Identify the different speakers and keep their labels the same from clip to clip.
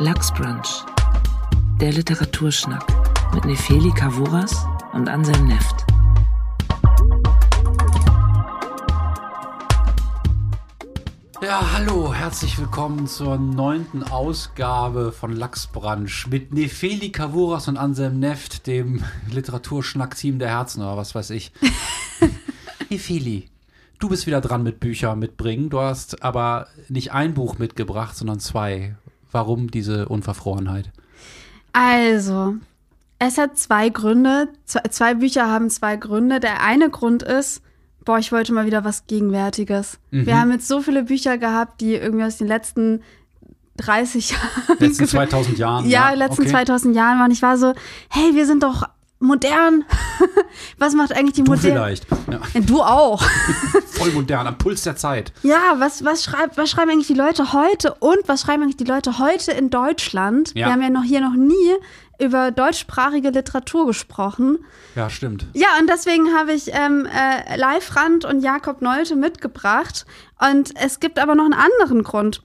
Speaker 1: Lachsbrunch. Der Literaturschnack mit Nefeli Kavuras und Anselm Neft.
Speaker 2: Ja, hallo, herzlich willkommen zur neunten Ausgabe von Lachsbrunch mit Nefeli Kavuras und Anselm Neft, dem Literaturschnack-Team der Herzen oder was weiß ich. Nefeli, du bist wieder dran mit Büchern mitbringen. Du hast aber nicht ein Buch mitgebracht, sondern zwei. Warum diese Unverfrorenheit?
Speaker 3: Also, es hat zwei Gründe. Zwei, Bücher haben zwei Gründe. Der eine Grund ist, boah, ich wollte mal wieder was Gegenwärtiges.
Speaker 2: Mhm.
Speaker 3: Wir haben jetzt so viele Bücher gehabt, die irgendwie aus den letzten 30 Jahren.
Speaker 2: Letzten
Speaker 3: gefühlt-
Speaker 2: 2000 Jahren.
Speaker 3: Ja, letzten
Speaker 2: okay.
Speaker 3: 2000 Jahren waren. Ich war so, hey, wir sind doch modern. was macht eigentlich die
Speaker 2: Du
Speaker 3: modern?
Speaker 2: vielleicht. Ja,
Speaker 3: Du auch.
Speaker 2: voll modern, am Puls der Zeit.
Speaker 3: Ja, was, was, schreib, was schreiben eigentlich die Leute heute und was schreiben eigentlich die Leute heute in Deutschland?
Speaker 2: Ja.
Speaker 3: Wir haben ja noch hier noch nie über deutschsprachige Literatur gesprochen.
Speaker 2: Ja, stimmt.
Speaker 3: Ja, und deswegen habe ich ähm, äh, Leif Rand und Jakob Nolte mitgebracht. Und es gibt aber noch einen anderen Grund.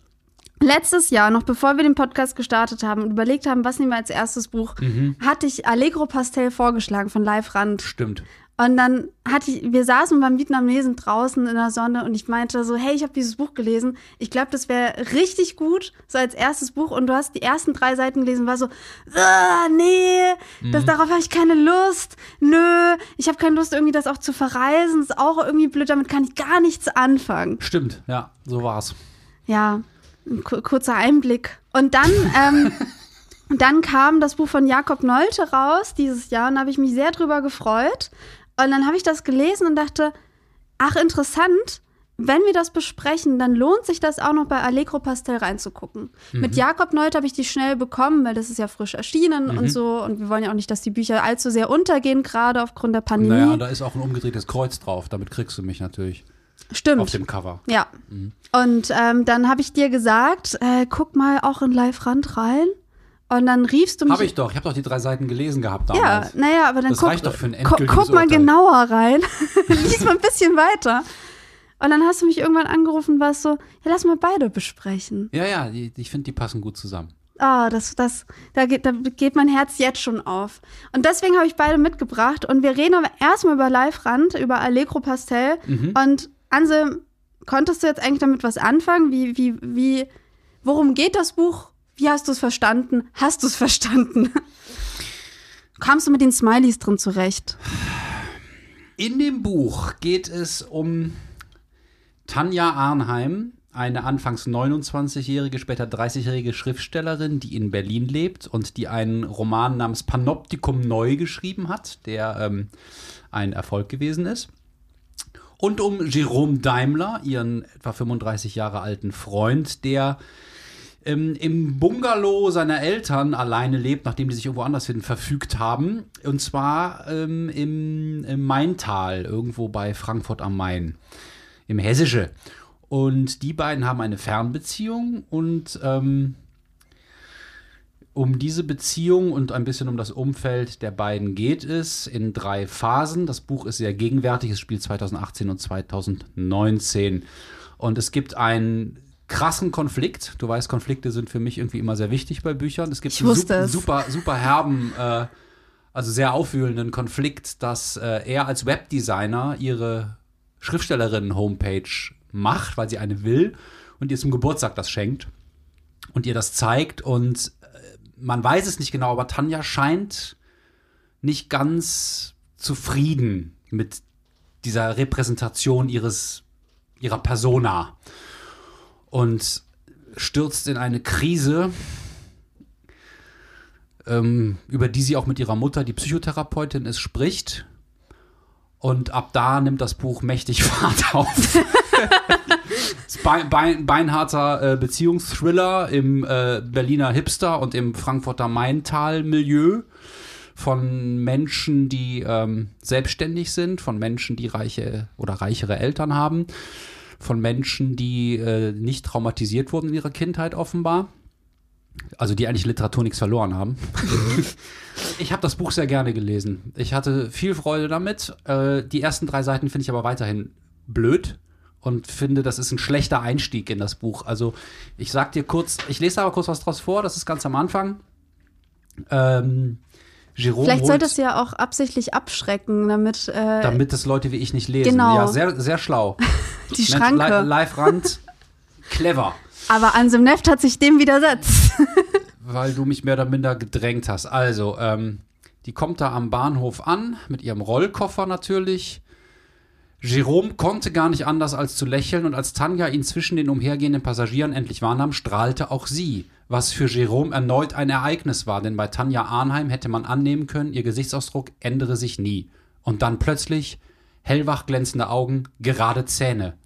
Speaker 3: Letztes Jahr, noch bevor wir den Podcast gestartet haben und überlegt haben, was nehmen wir als erstes Buch, hatte ich Allegro Pastel vorgeschlagen von Leif Rand.
Speaker 2: Stimmt.
Speaker 3: Und dann hatte ich, wir saßen beim Vietnamesen draußen in der Sonne und ich meinte so, hey, ich habe dieses Buch gelesen. Ich glaube, das wäre richtig gut, so als erstes Buch. Und du hast die ersten drei Seiten gelesen, war so, nee, das, darauf habe ich keine Lust. Nö, ich habe keine Lust, irgendwie das auch zu verreisen. Das ist auch irgendwie blöd, damit kann ich gar nichts anfangen.
Speaker 2: Stimmt, ja, so war's.
Speaker 3: Ja, ein ku- kurzer Einblick. Und dann, ähm, dann kam das Buch von Jakob Nolte raus dieses Jahr und da habe ich mich sehr drüber gefreut. Und dann habe ich das gelesen und dachte, ach interessant, wenn wir das besprechen, dann lohnt sich das auch noch bei Allegro Pastel reinzugucken. Mit Jakob Nolte habe ich die schnell bekommen, weil das ist ja frisch erschienen und so. Und wir wollen ja auch nicht, dass die Bücher allzu sehr untergehen, gerade aufgrund der Pandemie.
Speaker 2: Naja, da ist auch ein umgedrehtes Kreuz drauf. Damit kriegst du mich natürlich
Speaker 3: Stimmt.
Speaker 2: auf dem Cover.
Speaker 3: Ja. Und ähm, dann habe ich dir gesagt, äh, guck mal auch in Live Rand rein. Und dann riefst du mich.
Speaker 2: Habe ich doch. Ich habe doch die drei Seiten gelesen gehabt
Speaker 3: Ja,
Speaker 2: damals.
Speaker 3: naja, aber dann
Speaker 2: Das
Speaker 3: guck,
Speaker 2: reicht doch für ein
Speaker 3: gu
Speaker 2: endgültiges
Speaker 3: guck mal
Speaker 2: Urteil.
Speaker 3: genauer rein. Lies mal ein bisschen weiter. Und dann hast du mich irgendwann angerufen und warst so, ja, lass mal beide besprechen.
Speaker 2: Ja, ja, die, ich finde, die passen gut zusammen.
Speaker 3: Ah, das, das, da geht, da geht mein Herz jetzt schon auf. Und deswegen habe ich beide mitgebracht. Und wir reden aber erstmal über Live Rand, über Allegro Pastel.
Speaker 2: Mhm.
Speaker 3: Und Anse, konntest du jetzt eigentlich damit was anfangen? Wie, wie, wie, worum geht das Buch? Wie hast du es verstanden? Hast du es verstanden? Kamst du mit den Smileys drin zurecht?
Speaker 2: In dem Buch geht es um Tanja Arnheim, eine anfangs 29-jährige, später 30-jährige Schriftstellerin, die in Berlin lebt und die einen Roman namens Panoptikum neu geschrieben hat, der ähm, ein Erfolg gewesen ist. Und um Jerome Daimler, ihren etwa 35 Jahre alten Freund, der ähm, im Bungalow seiner Eltern alleine lebt, nachdem die sich irgendwo anders hin verfügt haben. Und zwar ähm, im, im Maintal, irgendwo bei Frankfurt am Main, im Hessische. Und die beiden haben eine Fernbeziehung und ähm, um diese Beziehung und ein bisschen um das Umfeld der beiden geht es in drei Phasen. Das Buch ist sehr gegenwärtig, es spielt 2018 und 2019. Und es gibt einen krassen Konflikt. Du weißt, Konflikte sind für mich irgendwie immer sehr wichtig bei Büchern. Es gibt
Speaker 3: Ich
Speaker 2: einen
Speaker 3: wusste
Speaker 2: sup-
Speaker 3: es.
Speaker 2: super, super herben, äh, also sehr aufwühlenden Konflikt, dass äh, er als Webdesigner ihre Schriftstellerinnen-Homepage macht, weil sie eine will und ihr zum Geburtstag das schenkt und ihr das zeigt und man weiß es nicht genau, aber Tanja scheint nicht ganz zufrieden mit dieser Repräsentation ihres ihrer Persona und stürzt in eine Krise, ähm, über die sie auch mit ihrer Mutter, die Psychotherapeutin ist, spricht. Und ab da nimmt das Buch mächtig Fahrt auf. Bein, Bein, beinharter äh, Beziehungsthriller im äh, Berliner Hipster und im Frankfurter Maintal-Milieu von Menschen, die ähm, selbstständig sind, von Menschen, die reiche oder reichere Eltern haben, von Menschen, die äh, nicht traumatisiert wurden in ihrer Kindheit offenbar. Also die eigentlich Literatur nichts verloren haben. ich habe das Buch sehr gerne gelesen. Ich hatte viel Freude damit. Äh, die ersten drei Seiten finde ich aber weiterhin blöd und finde, das ist ein schlechter Einstieg in das Buch. Also ich sag dir kurz, ich lese aber kurz was draus vor, das ist ganz am Anfang. Ähm, Jerome
Speaker 3: Vielleicht sollte es ja auch absichtlich abschrecken, damit äh,
Speaker 2: damit das Leute wie ich nicht lesen.
Speaker 3: Genau.
Speaker 2: Ja, sehr, sehr schlau.
Speaker 3: die Schranke.
Speaker 2: Li Live-Rand, clever.
Speaker 3: Aber Ansem Neft hat sich dem widersetzt.
Speaker 2: weil du mich mehr oder minder gedrängt hast. Also, ähm, die kommt da am Bahnhof an, mit ihrem Rollkoffer natürlich. Jerome konnte gar nicht anders als zu lächeln und als Tanja ihn zwischen den umhergehenden Passagieren endlich wahrnahm, strahlte auch sie, was für Jerome erneut ein Ereignis war, denn bei Tanja Arnheim hätte man annehmen können, ihr Gesichtsausdruck ändere sich nie. Und dann plötzlich hellwach glänzende Augen, gerade Zähne.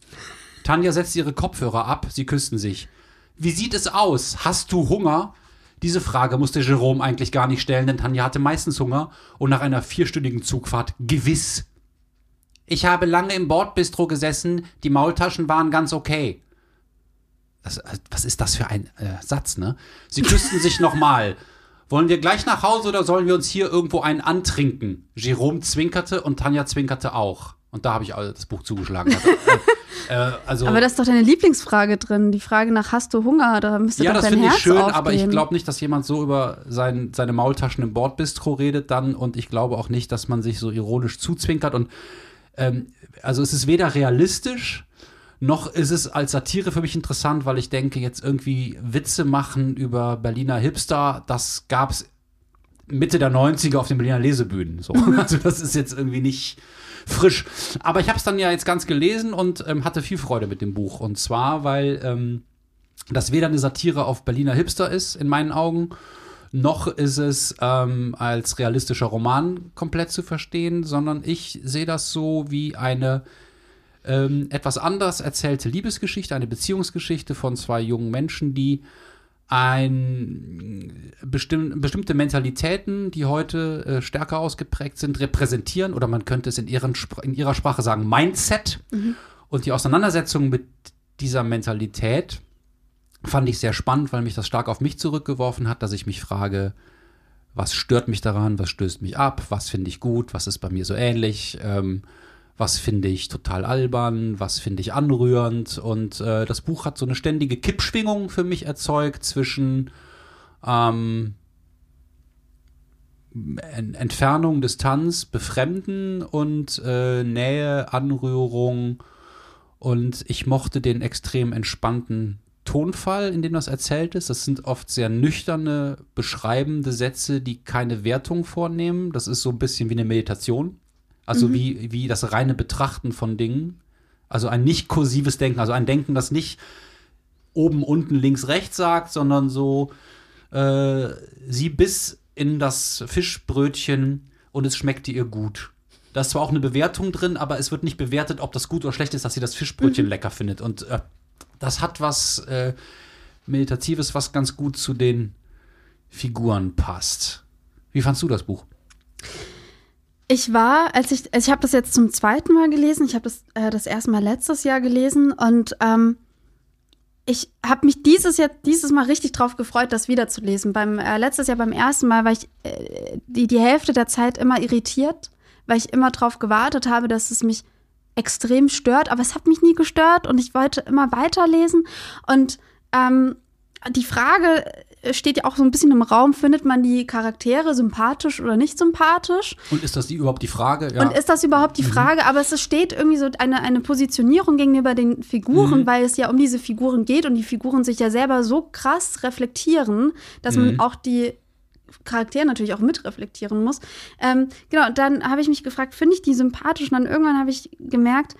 Speaker 2: Tanja setzte ihre Kopfhörer ab, sie küssten sich. Wie sieht es aus? Hast du Hunger? Diese Frage musste Jerome eigentlich gar nicht stellen, denn Tanja hatte meistens Hunger und nach einer vierstündigen Zugfahrt gewiss. Ich habe lange im Bordbistro gesessen, die Maultaschen waren ganz okay. Das, äh, was ist das für ein äh, Satz, ne? Sie küssten sich nochmal. Wollen wir gleich nach Hause oder sollen wir uns hier irgendwo einen antrinken? Jerome zwinkerte und Tanja zwinkerte auch. Und da habe ich das Buch zugeschlagen. Also, äh, also,
Speaker 3: Aber da ist doch deine Lieblingsfrage drin. Die Frage nach hast du Hunger? Da müsste
Speaker 2: ja,
Speaker 3: doch
Speaker 2: das finde ich
Speaker 3: Herz
Speaker 2: schön,
Speaker 3: aufgehen.
Speaker 2: aber ich glaube nicht, dass jemand so über sein, seine Maultaschen im Bordbistro redet dann und ich glaube auch nicht, dass man sich so ironisch zuzwinkert und ähm, also es ist weder realistisch noch ist es als Satire für mich interessant, weil ich denke, jetzt irgendwie Witze machen über Berliner Hipster, das gab es Mitte der 90er auf den Berliner Lesebühnen. So. Also das ist jetzt irgendwie nicht frisch. Aber ich habe es dann ja jetzt ganz gelesen und ähm, hatte viel Freude mit dem Buch. Und zwar, weil ähm, das weder eine Satire auf Berliner Hipster ist, in meinen Augen, noch ist es ähm, als realistischer Roman komplett zu verstehen, sondern ich sehe das so wie eine ähm, etwas anders erzählte Liebesgeschichte, eine Beziehungsgeschichte von zwei jungen Menschen, die ein bestimm, bestimmte Mentalitäten, die heute äh, stärker ausgeprägt sind, repräsentieren oder man könnte es in, ihren, Spr- in ihrer Sprache sagen Mindset. Und die Auseinandersetzung mit dieser Mentalität fand ich sehr spannend, weil mich das stark auf mich zurückgeworfen hat, dass ich mich frage, was stört mich daran, was stößt mich ab, was finde ich gut, was ist bei mir so ähnlich, ähm, was finde ich total albern, was finde ich anrührend. Und äh, das Buch hat so eine ständige Kippschwingung für mich erzeugt zwischen ähm, En- Entfernung, Distanz, Befremden und äh, Nähe, Anrührung. Und ich mochte den extrem entspannten Tonfall, in dem das erzählt ist. Das sind oft sehr nüchterne, beschreibende Sätze, die keine Wertung vornehmen. Das ist so ein bisschen wie eine Meditation. Also wie, wie das reine Betrachten von Dingen. Also ein nicht kursives Denken, also ein Denken, das nicht oben, unten, links, rechts sagt, sondern so äh, sie biss in das Fischbrötchen und es schmeckte ihr gut. Da ist zwar auch eine Bewertung drin, aber es wird nicht bewertet, ob das gut oder schlecht ist, dass sie das Fischbrötchen lecker findet. Und äh, das hat was äh, Meditatives, was ganz gut zu den Figuren passt. Wie fandst du das Buch?
Speaker 3: Ich war, als ich, also ich habe das jetzt zum zweiten Mal gelesen. Ich habe das äh, das erste Mal letztes Jahr gelesen und ähm, ich habe mich dieses Jahr, dieses Mal richtig drauf gefreut, das wiederzulesen. Beim äh, letztes Jahr beim ersten Mal war ich äh, die die Hälfte der Zeit immer irritiert, weil ich immer drauf gewartet habe, dass es mich extrem stört. Aber es hat mich nie gestört und ich wollte immer weiterlesen und ähm, die Frage steht ja auch so ein bisschen im Raum, findet man die Charaktere sympathisch oder nicht sympathisch?
Speaker 2: Und ist das die, überhaupt die Frage? Ja.
Speaker 3: Und ist das überhaupt die Frage? Aber es steht irgendwie so eine, eine Positionierung gegenüber den Figuren, weil es ja um diese Figuren geht und die Figuren sich ja selber so krass reflektieren, dass man auch die Charaktere natürlich auch mitreflektieren muss. Ähm, genau, dann habe ich mich gefragt, finde ich die sympathisch? Und dann irgendwann habe ich gemerkt,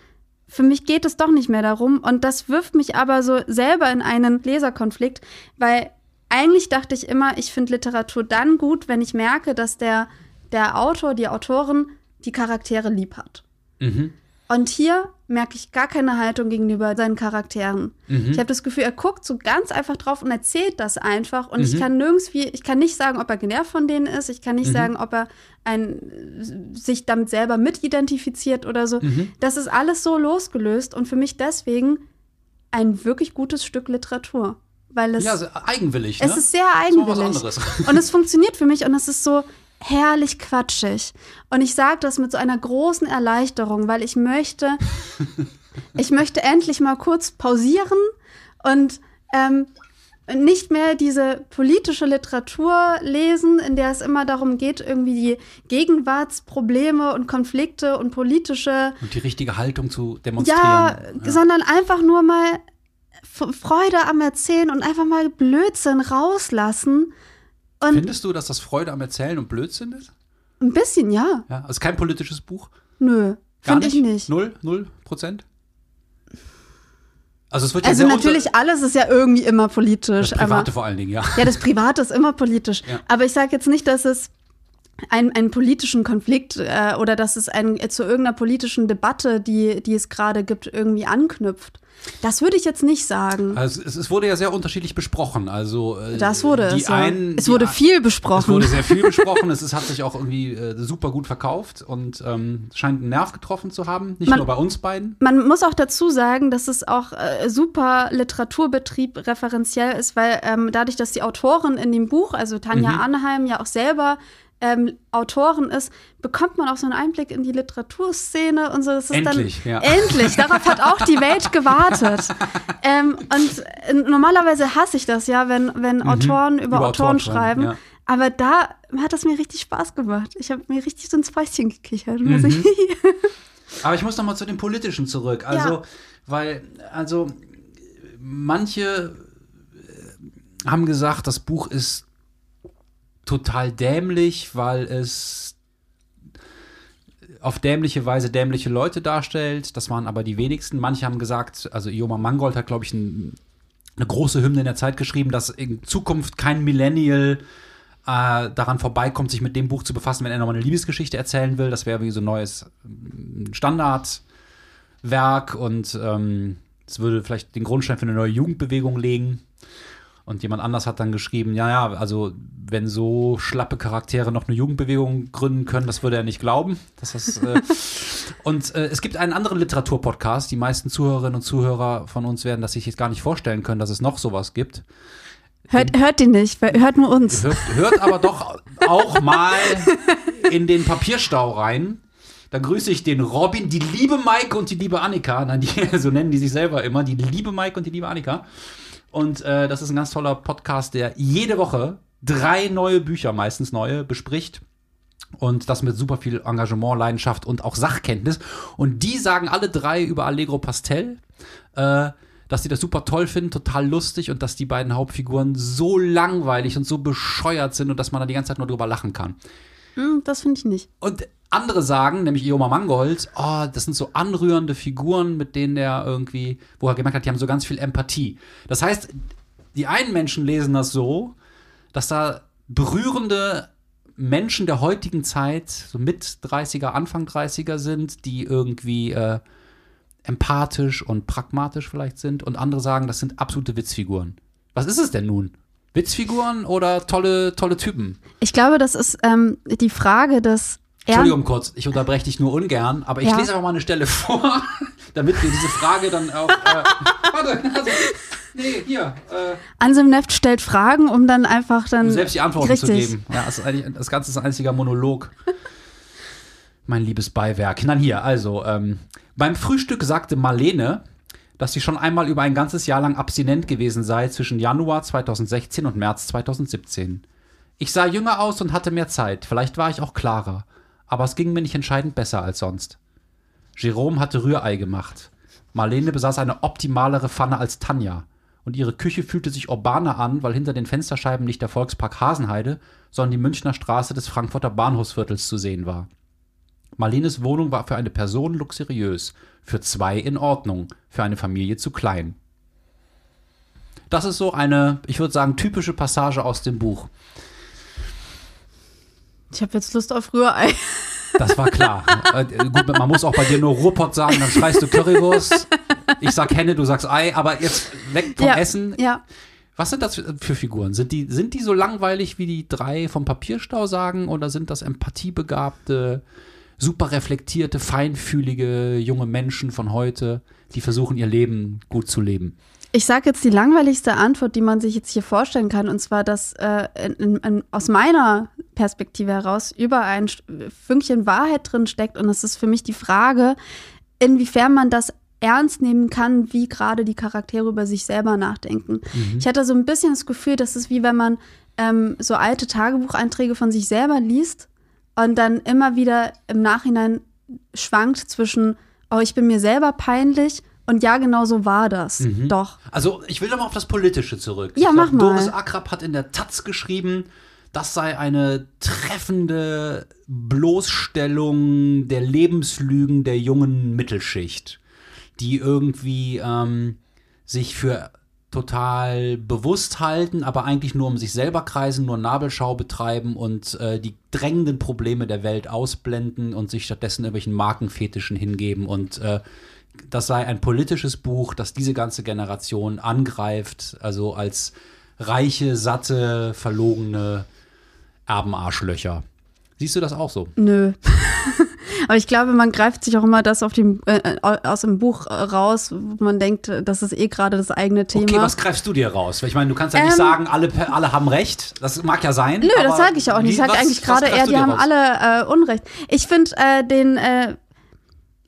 Speaker 3: für mich geht es doch nicht mehr darum. Und das wirft mich aber so selber in einen Leserkonflikt, weil eigentlich dachte ich immer, ich finde Literatur dann gut, wenn ich merke, dass der, der Autor, die Autorin die Charaktere lieb hat.
Speaker 2: Mhm.
Speaker 3: Und hier merke ich gar keine Haltung gegenüber seinen Charakteren.
Speaker 2: Mhm.
Speaker 3: Ich habe das Gefühl, er guckt so ganz einfach drauf und erzählt das einfach. Und ich
Speaker 2: Mhm.
Speaker 3: kann nirgends wie, ich kann nicht sagen, ob er genervt von denen ist. Ich kann
Speaker 2: Mhm.
Speaker 3: nicht sagen, ob er ein, sich damit selber mitidentifiziert oder so.
Speaker 2: Mhm.
Speaker 3: Das ist alles so losgelöst und für mich deswegen ein wirklich gutes Stück Literatur. Weil es,
Speaker 2: Ja, so eigenwillig. Ne?
Speaker 3: es ist sehr
Speaker 2: ist mal was
Speaker 3: eigenwillig.
Speaker 2: anderes.
Speaker 3: Und es funktioniert für mich und es ist so herrlich quatschig. Und ich sage das mit so einer großen Erleichterung, weil ich möchte, Ich möchte endlich mal kurz pausieren und ähm, nicht mehr diese politische Literatur lesen, in der es immer darum geht, irgendwie die Gegenwartsprobleme und Konflikte und politische
Speaker 2: Und die richtige Haltung zu demonstrieren.
Speaker 3: ja, sondern einfach nur mal Freude am Erzählen und einfach mal Blödsinn rauslassen. Und
Speaker 2: Findest du, dass das Freude am Erzählen und Blödsinn ist?
Speaker 3: ein bisschen, ja.
Speaker 2: Ja, also kein politisches Buch?
Speaker 3: Nö, finde ich nicht.
Speaker 2: Null? Null Prozent? Also es wird ja
Speaker 3: Also natürlich, alles ist ja irgendwie immer politisch.
Speaker 2: das
Speaker 3: aber
Speaker 2: Private vor allen Dingen, ja.
Speaker 3: Ja, das Private ist immer politisch.
Speaker 2: Ja.
Speaker 3: Aber ich sage jetzt nicht, dass es ein- einen politischen Konflikt äh, oder dass es ein, zu irgendeiner politischen Debatte, die, die es gerade gibt, irgendwie anknüpft. Das würde ich jetzt nicht sagen.
Speaker 2: Also es, es wurde ja sehr unterschiedlich besprochen. Also äh,
Speaker 3: Das wurde
Speaker 2: die
Speaker 3: es. Ja.
Speaker 2: einen,
Speaker 3: es
Speaker 2: die
Speaker 3: wurde viel
Speaker 2: Es
Speaker 3: besprochen.
Speaker 2: wurde sehr viel besprochen. es ist, hat sich auch irgendwie äh, super gut verkauft und ähm, scheint einen Nerv getroffen zu haben. Nicht
Speaker 3: Man-
Speaker 2: nur bei uns beiden.
Speaker 3: Man muss auch dazu sagen, dass es auch äh, super Literaturbetrieb referenziell ist, weil ähm, dadurch, dass die Autorin in dem Buch, also Tanja
Speaker 2: Mhm.
Speaker 3: Arnheim, ja auch selber ähm, Autorin ist, bekommt man auch so einen Einblick in die Literaturszene und so. Das ist
Speaker 2: Endlich,
Speaker 3: dann
Speaker 2: ja.
Speaker 3: endlich. Darauf hat auch die Welt gewartet. ähm, und äh, normalerweise hasse ich das ja, wenn, wenn Autoren über,
Speaker 2: Mhm. Über
Speaker 3: Autoren
Speaker 2: Autoren schreiben, ja.
Speaker 3: Aber da hat es mir richtig Spaß gemacht. Ich habe mir richtig so ins Fäustchen gekichert.
Speaker 2: Mhm. Aber ich muss noch mal zu dem Politischen zurück. Also,
Speaker 3: Ja.
Speaker 2: weil, also, manche äh, haben gesagt, das Buch ist total dämlich, weil es auf dämliche Weise dämliche Leute darstellt. Das waren aber die wenigsten. Manche haben gesagt, also Ioma Mangold hat, glaube ich, ein, eine große Hymne in der Zeit geschrieben, dass in Zukunft kein Millennial äh, daran vorbeikommt, sich mit dem Buch zu befassen, wenn er nochmal eine Liebesgeschichte erzählen will. Das wäre wie so ein neues ähm, Standardwerk und ähm, es würde vielleicht den Grundstein für eine neue Jugendbewegung legen. Und jemand anders hat dann geschrieben, ja, ja, also wenn so schlappe Charaktere noch eine Jugendbewegung gründen können, das würde er nicht glauben. Das, äh und äh, es gibt einen anderen Literaturpodcast. Die meisten Zuhörerinnen und Zuhörer von uns werden das sich jetzt gar nicht vorstellen können, dass es noch sowas gibt.
Speaker 3: hört, hört die nicht, hört nur uns.
Speaker 2: Hört, hört aber doch auch mal in den Papierstau rein. Da grüße ich den Robin, die liebe Maike und die liebe Annika. Nein, die, so nennen die sich selber immer. Die liebe Maike und die liebe Annika. Und äh, das ist ein ganz toller Podcast, der jede Woche drei neue Bücher, meistens neue, bespricht. Und das mit super viel Engagement, Leidenschaft und auch Sachkenntnis. Und die sagen alle drei über Allegro Pastel, äh, dass sie das super toll finden, total lustig und dass die beiden Hauptfiguren so langweilig und so bescheuert sind und dass man da die ganze Zeit nur drüber lachen kann.
Speaker 3: Hm, das finde ich nicht.
Speaker 2: Und andere sagen, nämlich Ioma Mangold, oh, das sind so anrührende Figuren, mit denen der irgendwie, wo er gemerkt hat, die haben so ganz viel Empathie. Das heißt, die einen Menschen lesen das so, dass da berührende Menschen der heutigen Zeit, so mit 30er, Anfang 30er sind, die irgendwie äh, empathisch und pragmatisch vielleicht sind. Und andere sagen, das sind absolute Witzfiguren. Was ist es denn nun? Witzfiguren oder tolle, tolle Typen?
Speaker 3: Ich glaube, das ist ähm, die Frage des
Speaker 2: Entschuldigung kurz, ich unterbreche dich nur ungern, aber ich
Speaker 3: Ja.
Speaker 2: lese einfach mal eine Stelle vor, damit wir diese Frage dann auch. Äh, warte, also, nee, hier. Äh,
Speaker 3: Anselm Neft stellt Fragen, um dann einfach dann
Speaker 2: um selbst die Antworten zu
Speaker 3: Richtig.
Speaker 2: geben. Ja, das, ist eigentlich, das Ganze ist ein einziger Monolog. mein liebes Beiwerk. Dann hier, also, ähm, beim Frühstück sagte Marlene, dass sie schon einmal über ein ganzes Jahr lang abstinent gewesen sei zwischen Januar 2016 und März 2017. Ich sah jünger aus und hatte mehr Zeit, vielleicht war ich auch klarer, aber es ging mir nicht entscheidend besser als sonst. Jerome hatte Rührei gemacht. Marlene besaß eine optimalere Pfanne als Tanja. Und ihre Küche fühlte sich urbaner an, weil hinter den Fensterscheiben nicht der Volkspark Hasenheide, sondern die Münchner Straße des Frankfurter Bahnhofsviertels zu sehen war. Marlenes Wohnung war für eine Person luxuriös, für zwei in Ordnung, für eine Familie zu klein. Das ist so eine, ich würde sagen, typische Passage aus dem Buch.
Speaker 3: Ich habe jetzt Lust auf Rührei.
Speaker 2: Das war klar. äh, gut, man muss auch bei dir nur Ruhrpott sagen, dann schreist du Currywurst. Ich sag Henne, du sagst Ei, aber jetzt weg vom
Speaker 3: ja,
Speaker 2: Essen.
Speaker 3: Ja.
Speaker 2: Was sind das für, für Figuren? Sind die, sind die so langweilig, wie die drei vom Papierstau sagen, oder sind das empathiebegabte, super reflektierte, feinfühlige junge Menschen von heute, die versuchen, ihr Leben gut zu leben?
Speaker 3: Ich sage jetzt die langweiligste Antwort, die man sich jetzt hier vorstellen kann, und zwar, dass äh, in, in, aus meiner Perspektive heraus über ein Fünkchen Wahrheit drin steckt. Und es ist für mich die Frage, inwiefern man das ernst nehmen kann, wie gerade die Charaktere über sich selber nachdenken. Ich hatte so ein bisschen das Gefühl, das ist wie wenn man ähm, so alte Tagebucheinträge von sich selber liest und dann immer wieder im Nachhinein schwankt zwischen, oh, ich bin mir selber peinlich und ja, genau so war das. Doch.
Speaker 2: Also, ich will nochmal auf das Politische zurück.
Speaker 3: Ja,
Speaker 2: ich
Speaker 3: mach mal.
Speaker 2: Doris Akrab hat in der Taz geschrieben, das sei eine treffende Bloßstellung der Lebenslügen der jungen Mittelschicht, die irgendwie ähm, sich für total bewusst halten, aber eigentlich nur um sich selber kreisen, nur Nabelschau betreiben und äh, die drängenden Probleme der Welt ausblenden und sich stattdessen irgendwelchen Markenfetischen hingeben und äh, das sei ein politisches Buch, das diese ganze Generation angreift, also als reiche, satte, verlogene Erbenarschlöcher. Siehst du das auch so?
Speaker 3: Nö. Aber ich glaube, man greift sich auch immer das auf dem, äh, aus dem Buch äh, raus, wo man denkt, das ist eh gerade das eigene Thema.
Speaker 2: Okay, was greifst du dir raus? Weil ich meine, du kannst ja nicht
Speaker 3: Ähm,
Speaker 2: sagen, alle, alle haben recht. Das mag ja sein.
Speaker 3: Nö, das sage ich ja auch nicht. Ich sage eigentlich gerade eher, die haben
Speaker 2: raus?
Speaker 3: alle äh, Unrecht. Ich finde äh, den, äh,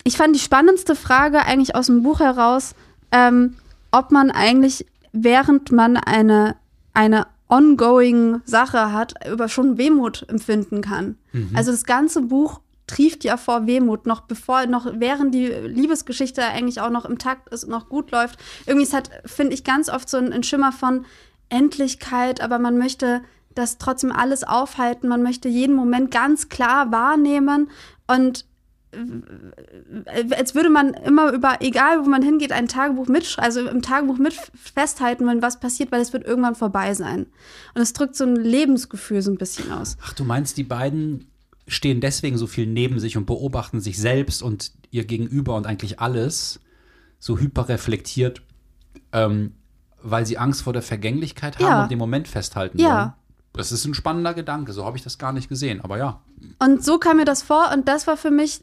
Speaker 3: ich fand die spannendste Frage eigentlich aus dem Buch heraus, ähm, ob man eigentlich, während man eine, eine ongoing Sache hat, über schon Wehmut empfinden kann.
Speaker 2: Mhm.
Speaker 3: Also das ganze Buch trieft ja vor Wehmut, noch bevor, noch während die Liebesgeschichte eigentlich auch noch im Takt ist und noch gut läuft. Irgendwie es hat, finde ich, ganz oft so einen, Schimmer von Endlichkeit, aber man möchte das trotzdem alles aufhalten, man möchte jeden Moment ganz klar wahrnehmen und als würde man immer über, egal wo man hingeht, ein Tagebuch mit, also im Tagebuch mit festhalten, wenn was passiert, weil es wird irgendwann vorbei sein. Und es drückt so ein Lebensgefühl so ein bisschen aus.
Speaker 2: Ach, du meinst, die beiden stehen deswegen so viel neben sich und beobachten sich selbst und ihr Gegenüber und eigentlich alles so hyperreflektiert, ähm, weil sie Angst vor der Vergänglichkeit haben
Speaker 3: Ja.
Speaker 2: und den Moment festhalten
Speaker 3: Ja.
Speaker 2: wollen. Das ist ein spannender Gedanke, so habe ich das gar nicht gesehen, aber ja.
Speaker 3: Und so kam mir das vor und das war für mich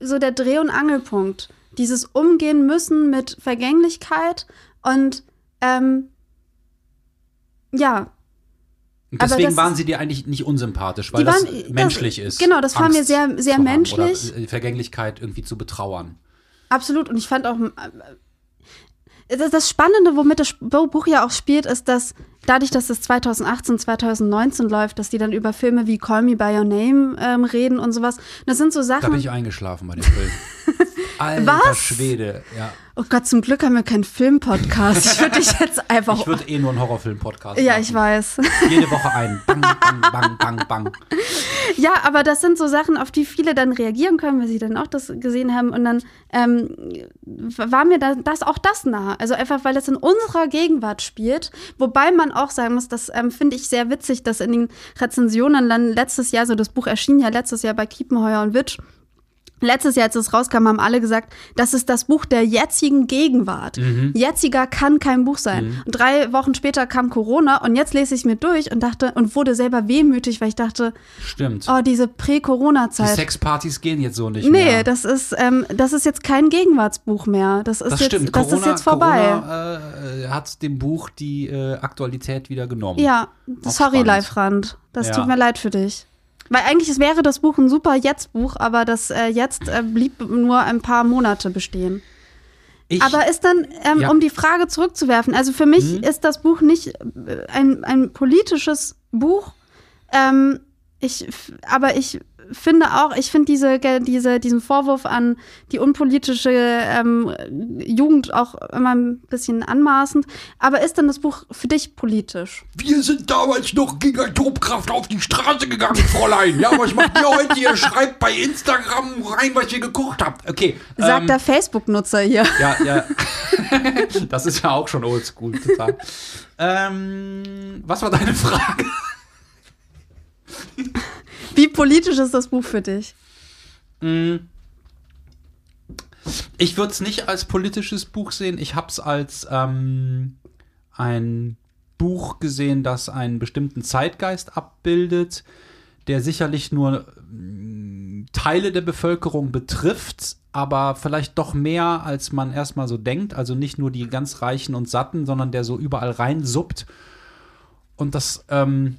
Speaker 3: so der Dreh- und Angelpunkt. Dieses Umgehen müssen mit Vergänglichkeit und ähm, ja,
Speaker 2: Und deswegen
Speaker 3: das
Speaker 2: waren sie dir eigentlich nicht unsympathisch, weil
Speaker 3: Die
Speaker 2: das
Speaker 3: waren-
Speaker 2: menschlich
Speaker 3: das-
Speaker 2: ist.
Speaker 3: genau, das war mir sehr- sehr menschlich.
Speaker 2: Oder äh, die Vergänglichkeit irgendwie zu betrauern.
Speaker 3: absolut. Und ich fand auch, äh, das, Spannende, womit das Buch ja auch spielt, ist, dass dadurch, dass es 2018, 2019 läuft, dass die dann über Filme wie Call Me By Your Name ähm, reden und sowas. Das sind so
Speaker 2: Da
Speaker 3: Sachen.
Speaker 2: bin ich eingeschlafen bei dem Film. Alter
Speaker 3: Was?
Speaker 2: Schwede, ja.
Speaker 3: oh Gott, zum Glück haben wir keinen Filmpodcast. Ich würde dich jetzt einfach.
Speaker 2: Ich würde eh nur einen Horrorfilm-Podcast
Speaker 3: ja,
Speaker 2: machen.
Speaker 3: ich weiß.
Speaker 2: Jede Woche ein. Bang, bang, bang, bang, bang.
Speaker 3: Ja, aber das sind so Sachen, auf die viele dann reagieren können, weil sie dann auch das gesehen haben. Und dann ähm, war mir da, das auch das nah. Also einfach, weil es in unserer Gegenwart spielt. Wobei man auch sagen muss, das ähm, finde ich sehr witzig, dass in den Rezensionen dann letztes Jahr, so das Buch erschien ja letztes Jahr bei Kiepenheuer und Witsch. Letztes Jahr, als es rauskam, haben alle gesagt, das ist das Buch der jetzigen Gegenwart. Jetziger kann kein Buch sein. Und drei Wochen später kam Corona und jetzt lese ich mir durch und dachte und wurde selber wehmütig, weil ich dachte,
Speaker 2: Stimmt.
Speaker 3: Oh, diese
Speaker 2: Die
Speaker 3: Prä-Corona-Zeit.
Speaker 2: Sexpartys gehen jetzt so nicht
Speaker 3: Nee,
Speaker 2: mehr.
Speaker 3: das ist, ähm, das ist jetzt kein Gegenwartsbuch mehr. Das ist,
Speaker 2: das
Speaker 3: jetzt,
Speaker 2: stimmt.
Speaker 3: das
Speaker 2: Corona,
Speaker 3: ist jetzt vorbei.
Speaker 2: Corona äh, hat dem Buch die äh, Aktualität wieder genommen.
Speaker 3: Ja, sorry. Live-Rand. Das
Speaker 2: Ja.
Speaker 3: tut mir leid für dich. Weil eigentlich es wäre das Buch ein super Jetzt-Buch, aber das äh, Jetzt äh, blieb nur ein paar Monate bestehen.
Speaker 2: Ich,
Speaker 3: Aber ist dann, ähm,
Speaker 2: Ja. Mhm.
Speaker 3: um die Frage zurückzuwerfen, also für mich ist das Buch nicht äh, ein, ein politisches Buch, ähm, ich, aber ich finde auch, ich finde diese, diese, diesen Vorwurf an die unpolitische ähm, Jugend auch immer ein bisschen anmaßend. Aber ist denn das Buch für dich politisch?
Speaker 2: wir sind damals noch gegen Atomkraft auf die Straße gegangen, Fräulein. Ja, was macht ihr heute? Ihr schreibt bei Instagram rein, was ihr gekocht habt. Okay.
Speaker 3: Sagt
Speaker 2: ähm,
Speaker 3: der Facebook-Nutzer hier.
Speaker 2: Ja, ja. das ist ja auch schon oldschool, total. ähm, was war deine Frage?
Speaker 3: Wie politisch ist das Buch für dich?
Speaker 2: Ich würde es nicht als politisches Buch sehen. Ich habe es als ähm, ein Buch gesehen, das einen bestimmten Zeitgeist abbildet, der sicherlich nur mm, Teile der Bevölkerung betrifft, aber vielleicht doch mehr, als man erstmal so denkt. Also nicht nur die ganz Reichen und Satten, sondern der so überall reinsuppt. Und das ähm,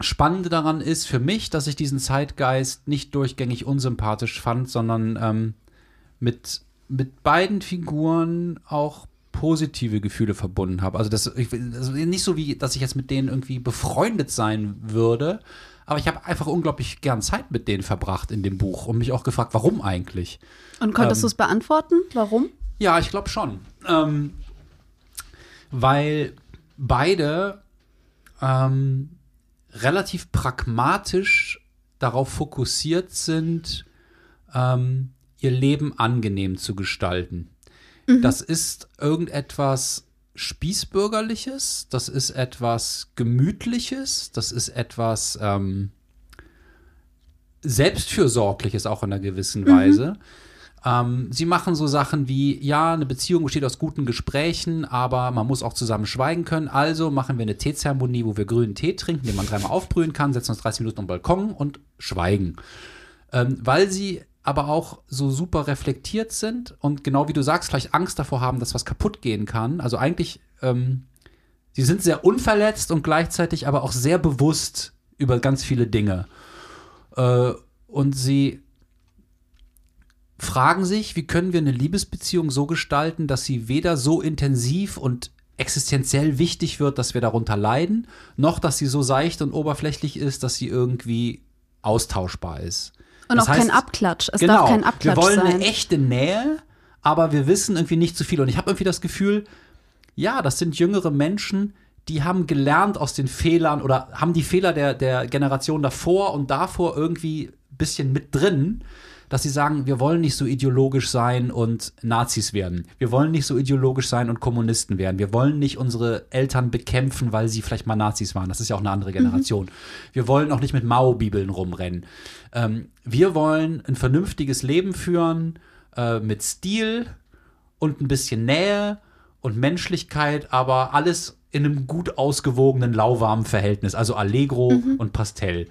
Speaker 2: Spannende daran ist für mich, dass ich diesen Zeitgeist nicht durchgängig unsympathisch fand, sondern ähm, mit mit beiden Figuren auch positive Gefühle verbunden habe. Also das, ich, also nicht so wie, dass ich jetzt mit denen irgendwie befreundet sein würde, aber ich habe einfach unglaublich gern Zeit mit denen verbracht in dem Buch und mich auch gefragt, warum eigentlich?
Speaker 3: Und konntest
Speaker 2: Ähm,
Speaker 3: du es beantworten? Warum?
Speaker 2: Ja, ich glaube schon. Ähm, weil beide ähm, relativ pragmatisch darauf fokussiert sind, ähm, ihr Leben angenehm zu gestalten. Das ist irgendetwas Spießbürgerliches, das ist etwas Gemütliches, das ist etwas ähm, Selbstfürsorgliches auch in einer gewissen Weise. Ähm, sie machen so Sachen wie, ja, eine Beziehung besteht aus guten Gesprächen, aber man muss auch zusammen schweigen können. Also machen wir eine Teezeremonie, wo wir grünen Tee trinken, den man dreimal aufbrühen kann, setzen uns 30 Minuten am Balkon und schweigen. Ähm, weil sie aber auch so super reflektiert sind und genau wie du sagst, vielleicht Angst davor haben, dass was kaputt gehen kann. Also eigentlich, ähm, sie sind sehr unverletzt und gleichzeitig aber auch sehr bewusst über ganz viele Dinge. Äh, und sie fragen sich, wie können wir eine Liebesbeziehung so gestalten, dass sie weder so intensiv und existenziell wichtig wird, dass wir darunter leiden, noch dass sie so seicht und oberflächlich ist, dass sie irgendwie austauschbar ist.
Speaker 3: Und
Speaker 2: Das
Speaker 3: auch kein
Speaker 2: heißt-
Speaker 3: Abklatsch. Es
Speaker 2: genau,
Speaker 3: darf kein Abklatsch
Speaker 2: wir wollen
Speaker 3: sein.
Speaker 2: eine echte Nähe, aber wir wissen irgendwie nicht zu viel. Und ich habe irgendwie das Gefühl, ja, das sind jüngere Menschen, die haben gelernt aus den Fehlern oder haben die Fehler der, der Generation davor und davor irgendwie ein bisschen mit drin, dass sie sagen, wir wollen nicht so ideologisch sein und Nazis werden. Wir wollen nicht so ideologisch sein und Kommunisten werden. Wir wollen nicht unsere Eltern bekämpfen, weil sie vielleicht mal Nazis waren. Das ist ja auch eine andere Generation. Wir wollen auch nicht mit Mao-Bibeln rumrennen. Ähm, wir wollen ein vernünftiges Leben führen äh, mit Stil und ein bisschen Nähe und Menschlichkeit, aber alles in einem gut ausgewogenen, lauwarmen Verhältnis, also Allegro und Pastell.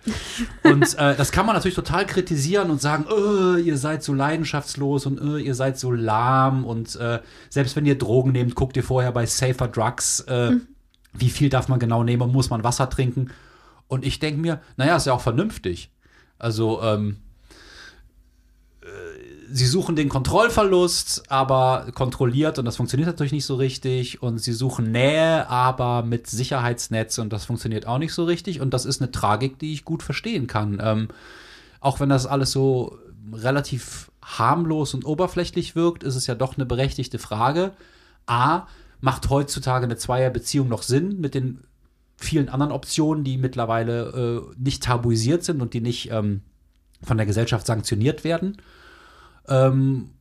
Speaker 2: Und äh, das kann man natürlich total kritisieren und sagen, äh, ihr seid so leidenschaftslos und äh, ihr seid so lahm und äh, selbst wenn ihr Drogen nehmt, guckt ihr vorher bei Safer Drugs, äh, wie viel darf man genau nehmen, muss man Wasser trinken. Und ich denke mir, naja, ist ja auch vernünftig. Also, ähm, sie suchen den Kontrollverlust, aber kontrolliert und das funktioniert natürlich nicht so richtig. Und sie suchen Nähe, aber mit Sicherheitsnetz und das funktioniert auch nicht so richtig. Und das ist eine Tragik, die ich gut verstehen kann. Ähm, auch wenn das alles so relativ harmlos und oberflächlich wirkt, ist es ja doch eine berechtigte Frage. A, macht heutzutage eine Zweierbeziehung noch Sinn mit den vielen anderen Optionen, die mittlerweile äh, nicht tabuisiert sind und die nicht ähm, von der Gesellschaft sanktioniert werden? Ähm,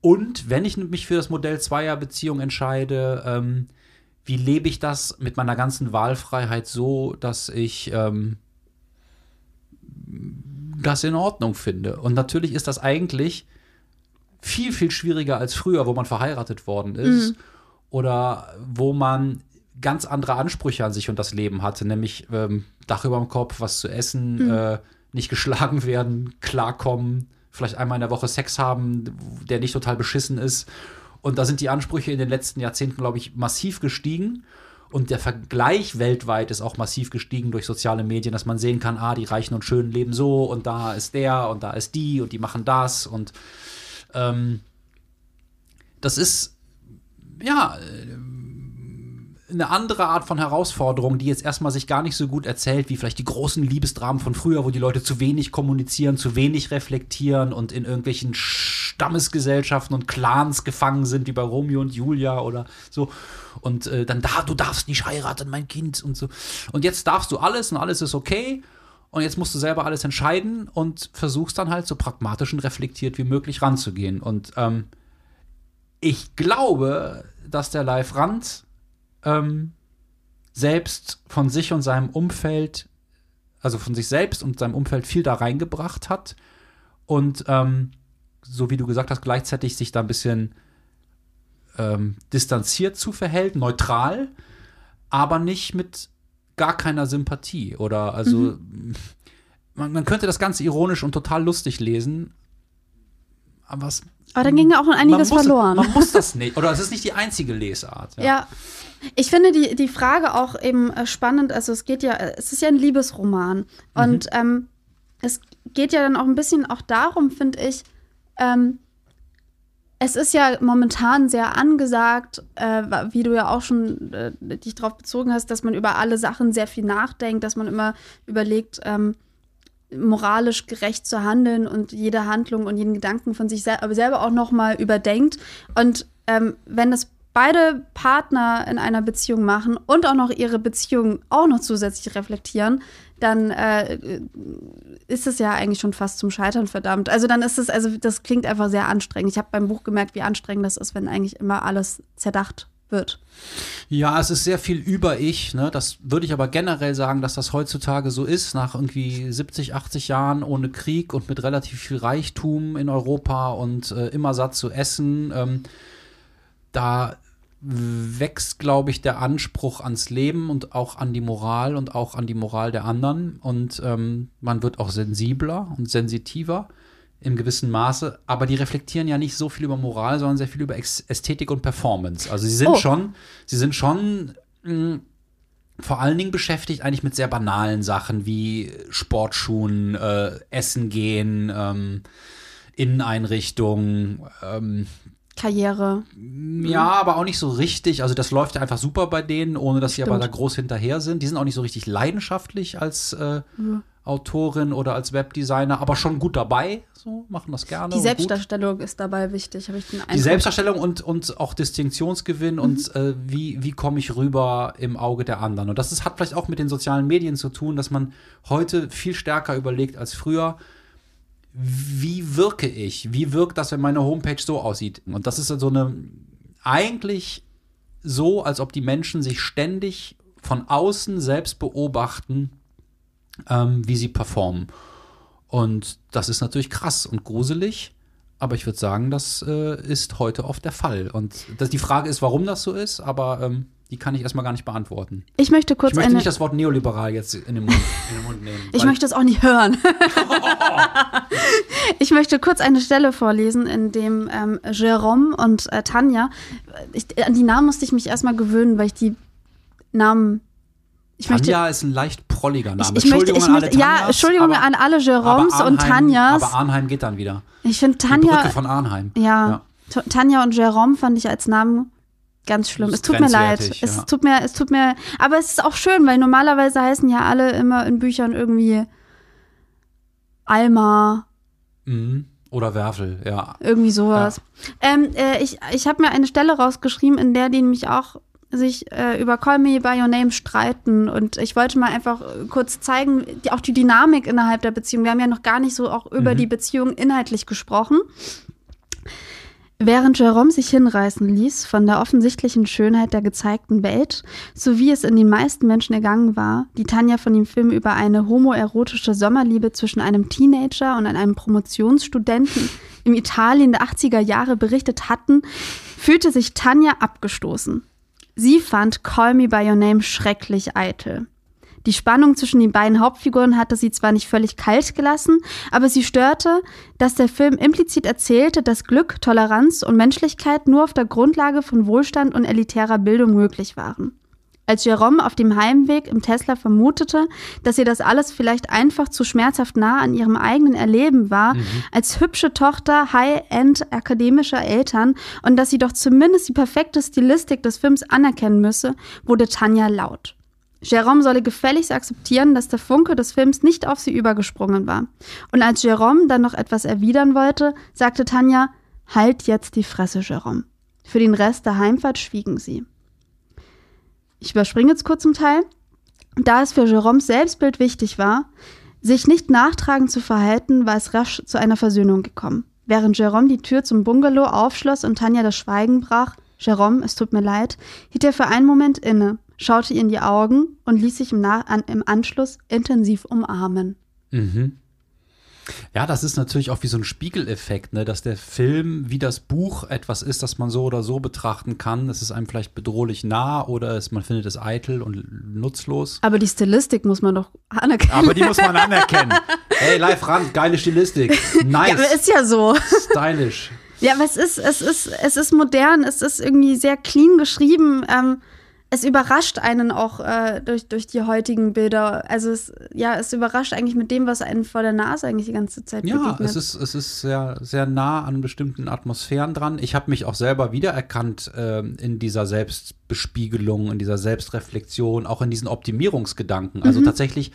Speaker 2: und wenn ich mich für das Modell Zweierbeziehung entscheide, ähm, wie lebe ich das mit meiner ganzen Wahlfreiheit so, dass ich ähm, das in Ordnung finde? Und natürlich ist das eigentlich viel, viel schwieriger als früher, wo man verheiratet worden ist oder wo man ganz andere Ansprüche an sich und das Leben hatte, nämlich ähm, Dach über dem Kopf, was zu essen, äh, nicht geschlagen werden, klarkommen, vielleicht einmal in der Woche Sex haben, der nicht total beschissen ist. Und da sind die Ansprüche in den letzten Jahrzehnten, glaube ich, massiv gestiegen. Und der Vergleich weltweit ist auch massiv gestiegen durch soziale Medien, dass man sehen kann, ah, die Reichen und Schönen leben so und da ist der und da ist die und die machen das. Und ähm, das ist, ja, eine andere Art von Herausforderung, die jetzt erstmal sich gar nicht so gut erzählt, wie vielleicht die großen Liebesdramen von früher, wo die Leute zu wenig kommunizieren, zu wenig reflektieren und in irgendwelchen Stammesgesellschaften und Clans gefangen sind, wie bei Romeo und Julia oder so. Und äh, dann da, du darfst nicht heiraten, mein Kind und so. Und jetzt darfst du alles und alles ist okay. Und jetzt musst du selber alles entscheiden und versuchst dann halt so pragmatisch und reflektiert wie möglich ranzugehen. Und ähm, ich glaube, dass der Live Rand ähm, selbst von sich und seinem Umfeld, also von sich selbst und seinem Umfeld viel da reingebracht hat und ähm, so wie du gesagt hast, gleichzeitig sich da ein bisschen ähm, distanziert zu verhält, neutral, aber nicht mit gar keiner Sympathie oder also man, man könnte das Ganze ironisch und total lustig lesen, aber es
Speaker 3: Aber dann ging ja auch einiges
Speaker 2: man muss,
Speaker 3: verloren.
Speaker 2: Man muss das nicht. Oder es ist nicht die einzige Lesart.
Speaker 3: Ja. Ich finde die, die Frage auch eben äh, spannend. Also es geht ja, äh, es ist ja ein Liebesroman. Und ähm, es geht ja dann auch ein bisschen auch darum, finde ich, ähm, es ist ja momentan sehr angesagt, äh, wie du ja auch schon äh, dich darauf bezogen hast, dass man über alle Sachen sehr viel nachdenkt, dass man immer überlegt, ähm, moralisch gerecht zu handeln und jede Handlung und jeden Gedanken von sich sel selber auch noch mal überdenkt. Und ähm, wenn das beide Partner in einer Beziehung machen und auch noch ihre Beziehung auch noch zusätzlich reflektieren, dann äh, ist es ja eigentlich schon fast zum Scheitern verdammt. Also dann ist es, also das klingt einfach sehr anstrengend. Ich habe beim Buch gemerkt, wie anstrengend das ist, wenn eigentlich immer alles zerdacht wird.
Speaker 2: Ja, es ist sehr viel über ich. Ne? Das würde ich aber generell sagen, dass das heutzutage so ist, nach irgendwie 70, 80 Jahren ohne Krieg und mit relativ viel Reichtum in Europa und äh, immer satt zu essen. Ähm, da wächst, glaube ich, der Anspruch ans Leben und auch an die Moral und auch an die Moral der anderen. Und ähm, man wird auch sensibler und sensitiver im gewissen Maße. Aber die reflektieren ja nicht so viel über Moral, sondern sehr viel über Ästhetik und Performance. Also sie sind oh. schon, sie sind schon mh, hm, vor allen Dingen beschäftigt eigentlich mit sehr banalen Sachen wie Sportschuhen, äh, Essen gehen, ähm, Inneneinrichtungen, ähm,
Speaker 3: Karriere.
Speaker 2: Ja, aber auch nicht so richtig. Also das läuft einfach super bei denen, ohne dass Stimmt. sie aber da groß hinterher sind. Die sind auch nicht so richtig leidenschaftlich als äh, ja. Autorin oder als Webdesigner, aber schon gut dabei. So machen das gerne.
Speaker 3: Die Selbstdarstellung ist dabei wichtig, habe ich den Eindruck.
Speaker 2: Die Selbstdarstellung und, und auch Distinktionsgewinn mhm. und äh, wie, wie komme ich rüber im Auge der anderen. Und das ist, hat vielleicht auch mit den sozialen Medien zu tun, dass man heute viel stärker überlegt als früher wie wirke ich? Wie wirkt das, wenn meine Homepage so aussieht? Und das ist so eine, eigentlich so, als ob die Menschen sich ständig von außen selbst beobachten, ähm, wie sie performen. Und das ist natürlich krass und gruselig. Aber ich würde sagen, das äh, ist heute oft der Fall. Und das, die Frage ist, warum das so ist, aber ähm, die kann ich erstmal gar nicht beantworten.
Speaker 3: Ich möchte kurz
Speaker 2: Ich möchte nicht das Wort neoliberal jetzt in den Mund, in den Mund nehmen.
Speaker 3: ich möchte es auch nicht hören. ich möchte kurz eine Stelle vorlesen, in dem ähm, Jérôme und äh, Tanja, ich, an die Namen musste ich mich erstmal gewöhnen, weil ich die Namen
Speaker 2: ich Tanja möchte, ist ein leicht prolliger Name.
Speaker 3: Ich, ich Entschuldigung möchte, ich an alle Tanjas, Ja, Entschuldigung aber, an alle Jeroms und Tanjas.
Speaker 2: Aber Arnheim geht dann wieder.
Speaker 3: Ich finde Tanja.
Speaker 2: Die Brücke von Arnheim.
Speaker 3: Ja, ja. Tanja und Jerome fand ich als Namen Ganz schlimm. Es tut mir leid. Ja. Es tut mir, es tut mir, aber es ist auch schön, weil normalerweise heißen ja alle immer in Büchern irgendwie Alma.
Speaker 2: Mhm. Oder Werfel, ja.
Speaker 3: Irgendwie sowas. Ja. Ähm, äh, ich ich habe mir eine Stelle rausgeschrieben, in der die nämlich auch sich äh, über Call Me By Your Name streiten. Und ich wollte mal einfach kurz zeigen, die, auch die Dynamik innerhalb der Beziehung. Wir haben ja noch gar nicht so auch über mhm. die Beziehung inhaltlich gesprochen. Während Jerome sich hinreißen ließ von der offensichtlichen Schönheit der gezeigten Welt, so wie es in den meisten Menschen ergangen war, die Tanja von dem Film über eine homoerotische Sommerliebe zwischen einem Teenager und einem Promotionsstudenten im Italien der 80er Jahre berichtet hatten, fühlte sich Tanja abgestoßen. Sie fand Call Me By Your Name schrecklich eitel. Die Spannung zwischen den beiden Hauptfiguren hatte sie zwar nicht völlig kalt gelassen, aber sie störte, dass der Film implizit erzählte, dass Glück, Toleranz und Menschlichkeit nur auf der Grundlage von Wohlstand und elitärer Bildung möglich waren. Als Jerome auf dem Heimweg im Tesla vermutete, dass ihr das alles vielleicht einfach zu schmerzhaft nah an ihrem eigenen Erleben war, mhm. als hübsche Tochter High-End akademischer Eltern und dass sie doch zumindest die perfekte Stilistik des Films anerkennen müsse, wurde Tanja laut. Jérôme solle gefälligst akzeptieren, dass der Funke des Films nicht auf sie übergesprungen war. Und als Jérôme dann noch etwas erwidern wollte, sagte Tanja, halt jetzt die Fresse, Jérôme. Für den Rest der Heimfahrt schwiegen sie. Ich überspringe jetzt kurz zum Teil. Da es für Jérômes Selbstbild wichtig war, sich nicht nachtragend zu verhalten, war es rasch zu einer Versöhnung gekommen. Während Jérôme die Tür zum Bungalow aufschloss und Tanja das Schweigen brach, Jérôme, es tut mir leid, hielt er für einen Moment inne schaute ihr in die Augen und ließ sich im, Na an, im Anschluss intensiv umarmen.
Speaker 2: Mhm. Ja, das ist natürlich auch wie so ein Spiegeleffekt, ne? dass der Film wie das Buch etwas ist, das man so oder so betrachten kann. Es ist einem vielleicht bedrohlich nah oder es, man findet es eitel und nutzlos.
Speaker 3: Aber die Stilistik muss man doch anerkennen.
Speaker 2: Aber die muss man anerkennen. Hey, live ran, geile Stilistik. Nice. Ja,
Speaker 3: aber ist ja so.
Speaker 2: Stylisch.
Speaker 3: Ja, aber es ist, es ist, es ist modern, es ist irgendwie sehr clean geschrieben. Ähm, es überrascht einen auch äh, durch, durch die heutigen Bilder. Also es, ja, es überrascht eigentlich mit dem, was einen vor der Nase eigentlich die ganze Zeit
Speaker 2: Ja,
Speaker 3: begegnet.
Speaker 2: es ist, es ist sehr, sehr nah an bestimmten Atmosphären dran. Ich habe mich auch selber wiedererkannt ähm, in dieser Selbstbespiegelung, in dieser Selbstreflexion, auch in diesen Optimierungsgedanken. Also tatsächlich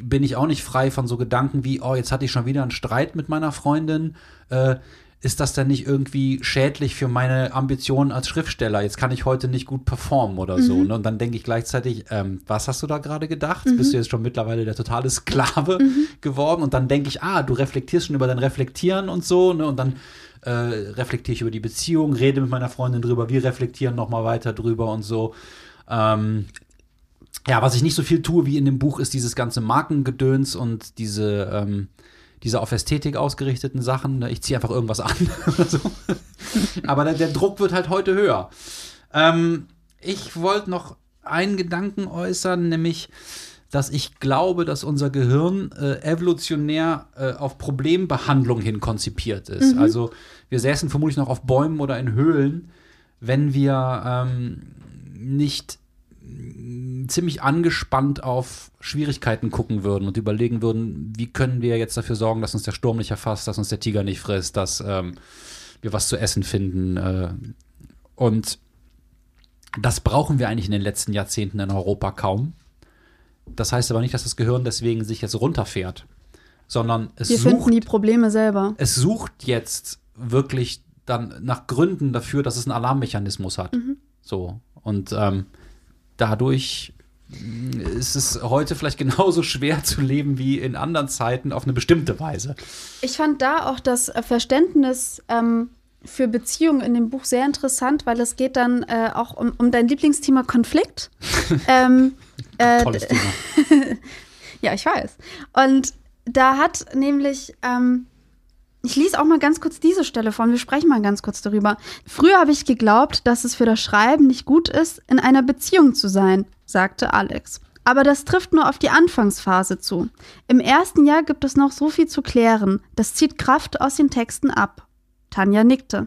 Speaker 2: bin ich auch nicht frei von so Gedanken wie, oh, jetzt hatte ich schon wieder einen Streit mit meiner Freundin. Äh, ist das denn nicht irgendwie schädlich für meine Ambitionen als Schriftsteller? Jetzt kann ich heute nicht gut performen oder so. Ne? Und dann denke ich gleichzeitig, ähm, was hast du da gerade gedacht? Bist du jetzt schon mittlerweile der totale Sklave geworden? Und dann denke ich, ah, du reflektierst schon über dein Reflektieren und so. Ne? Und dann äh, reflektiere ich über die Beziehung, rede mit meiner Freundin drüber, wir reflektieren noch mal weiter drüber und so. Ähm, ja, was ich nicht so viel tue wie in dem Buch, ist dieses ganze Markengedöns und diese, ähm, diese auf Ästhetik ausgerichteten Sachen. ne? Ich ziehe einfach irgendwas an. so. Aber der, der Druck wird halt heute höher. Ähm, ich wollte noch einen Gedanken äußern, nämlich, dass ich glaube, dass unser Gehirn äh, evolutionär äh, auf Problembehandlung hin konzipiert ist. Also wir säßen vermutlich noch auf Bäumen oder in Höhlen, wenn wir ähm, nicht ziemlich angespannt auf Schwierigkeiten gucken würden und überlegen würden, wie können wir jetzt dafür sorgen, dass uns der Sturm nicht erfasst, dass uns der Tiger nicht frisst, dass ähm, wir was zu essen finden. Äh, und das brauchen wir eigentlich in den letzten Jahrzehnten in Europa kaum. Das heißt aber nicht, dass das Gehirn deswegen sich jetzt runterfährt, sondern es
Speaker 3: Wir
Speaker 2: sucht
Speaker 3: finden die Probleme selber.
Speaker 2: es sucht jetzt wirklich dann nach Gründen dafür, dass es einen Alarmmechanismus hat. So. Und ähm, dadurch mh, ist es heute vielleicht genauso schwer zu leben wie in anderen Zeiten auf eine bestimmte Weise.
Speaker 3: Ich fand da auch das äh, Verständnis ähm, für Beziehungen in dem Buch sehr interessant, weil es geht dann äh, auch um, um dein Lieblingsthema Konflikt. ähm, äh,
Speaker 2: Tolles Thema.
Speaker 3: Ja, ich weiß. Und da hat nämlich, ähm, ich lese auch mal ganz kurz diese Stelle vor und wir sprechen mal ganz kurz darüber. Früher habe ich geglaubt, dass es für das Schreiben nicht gut ist, in einer Beziehung zu sein, sagte Alex. Aber das trifft nur auf die Anfangsphase zu. Im ersten Jahr gibt es noch so viel zu klären. Das zieht Kraft aus den Texten ab. Tanja nickte.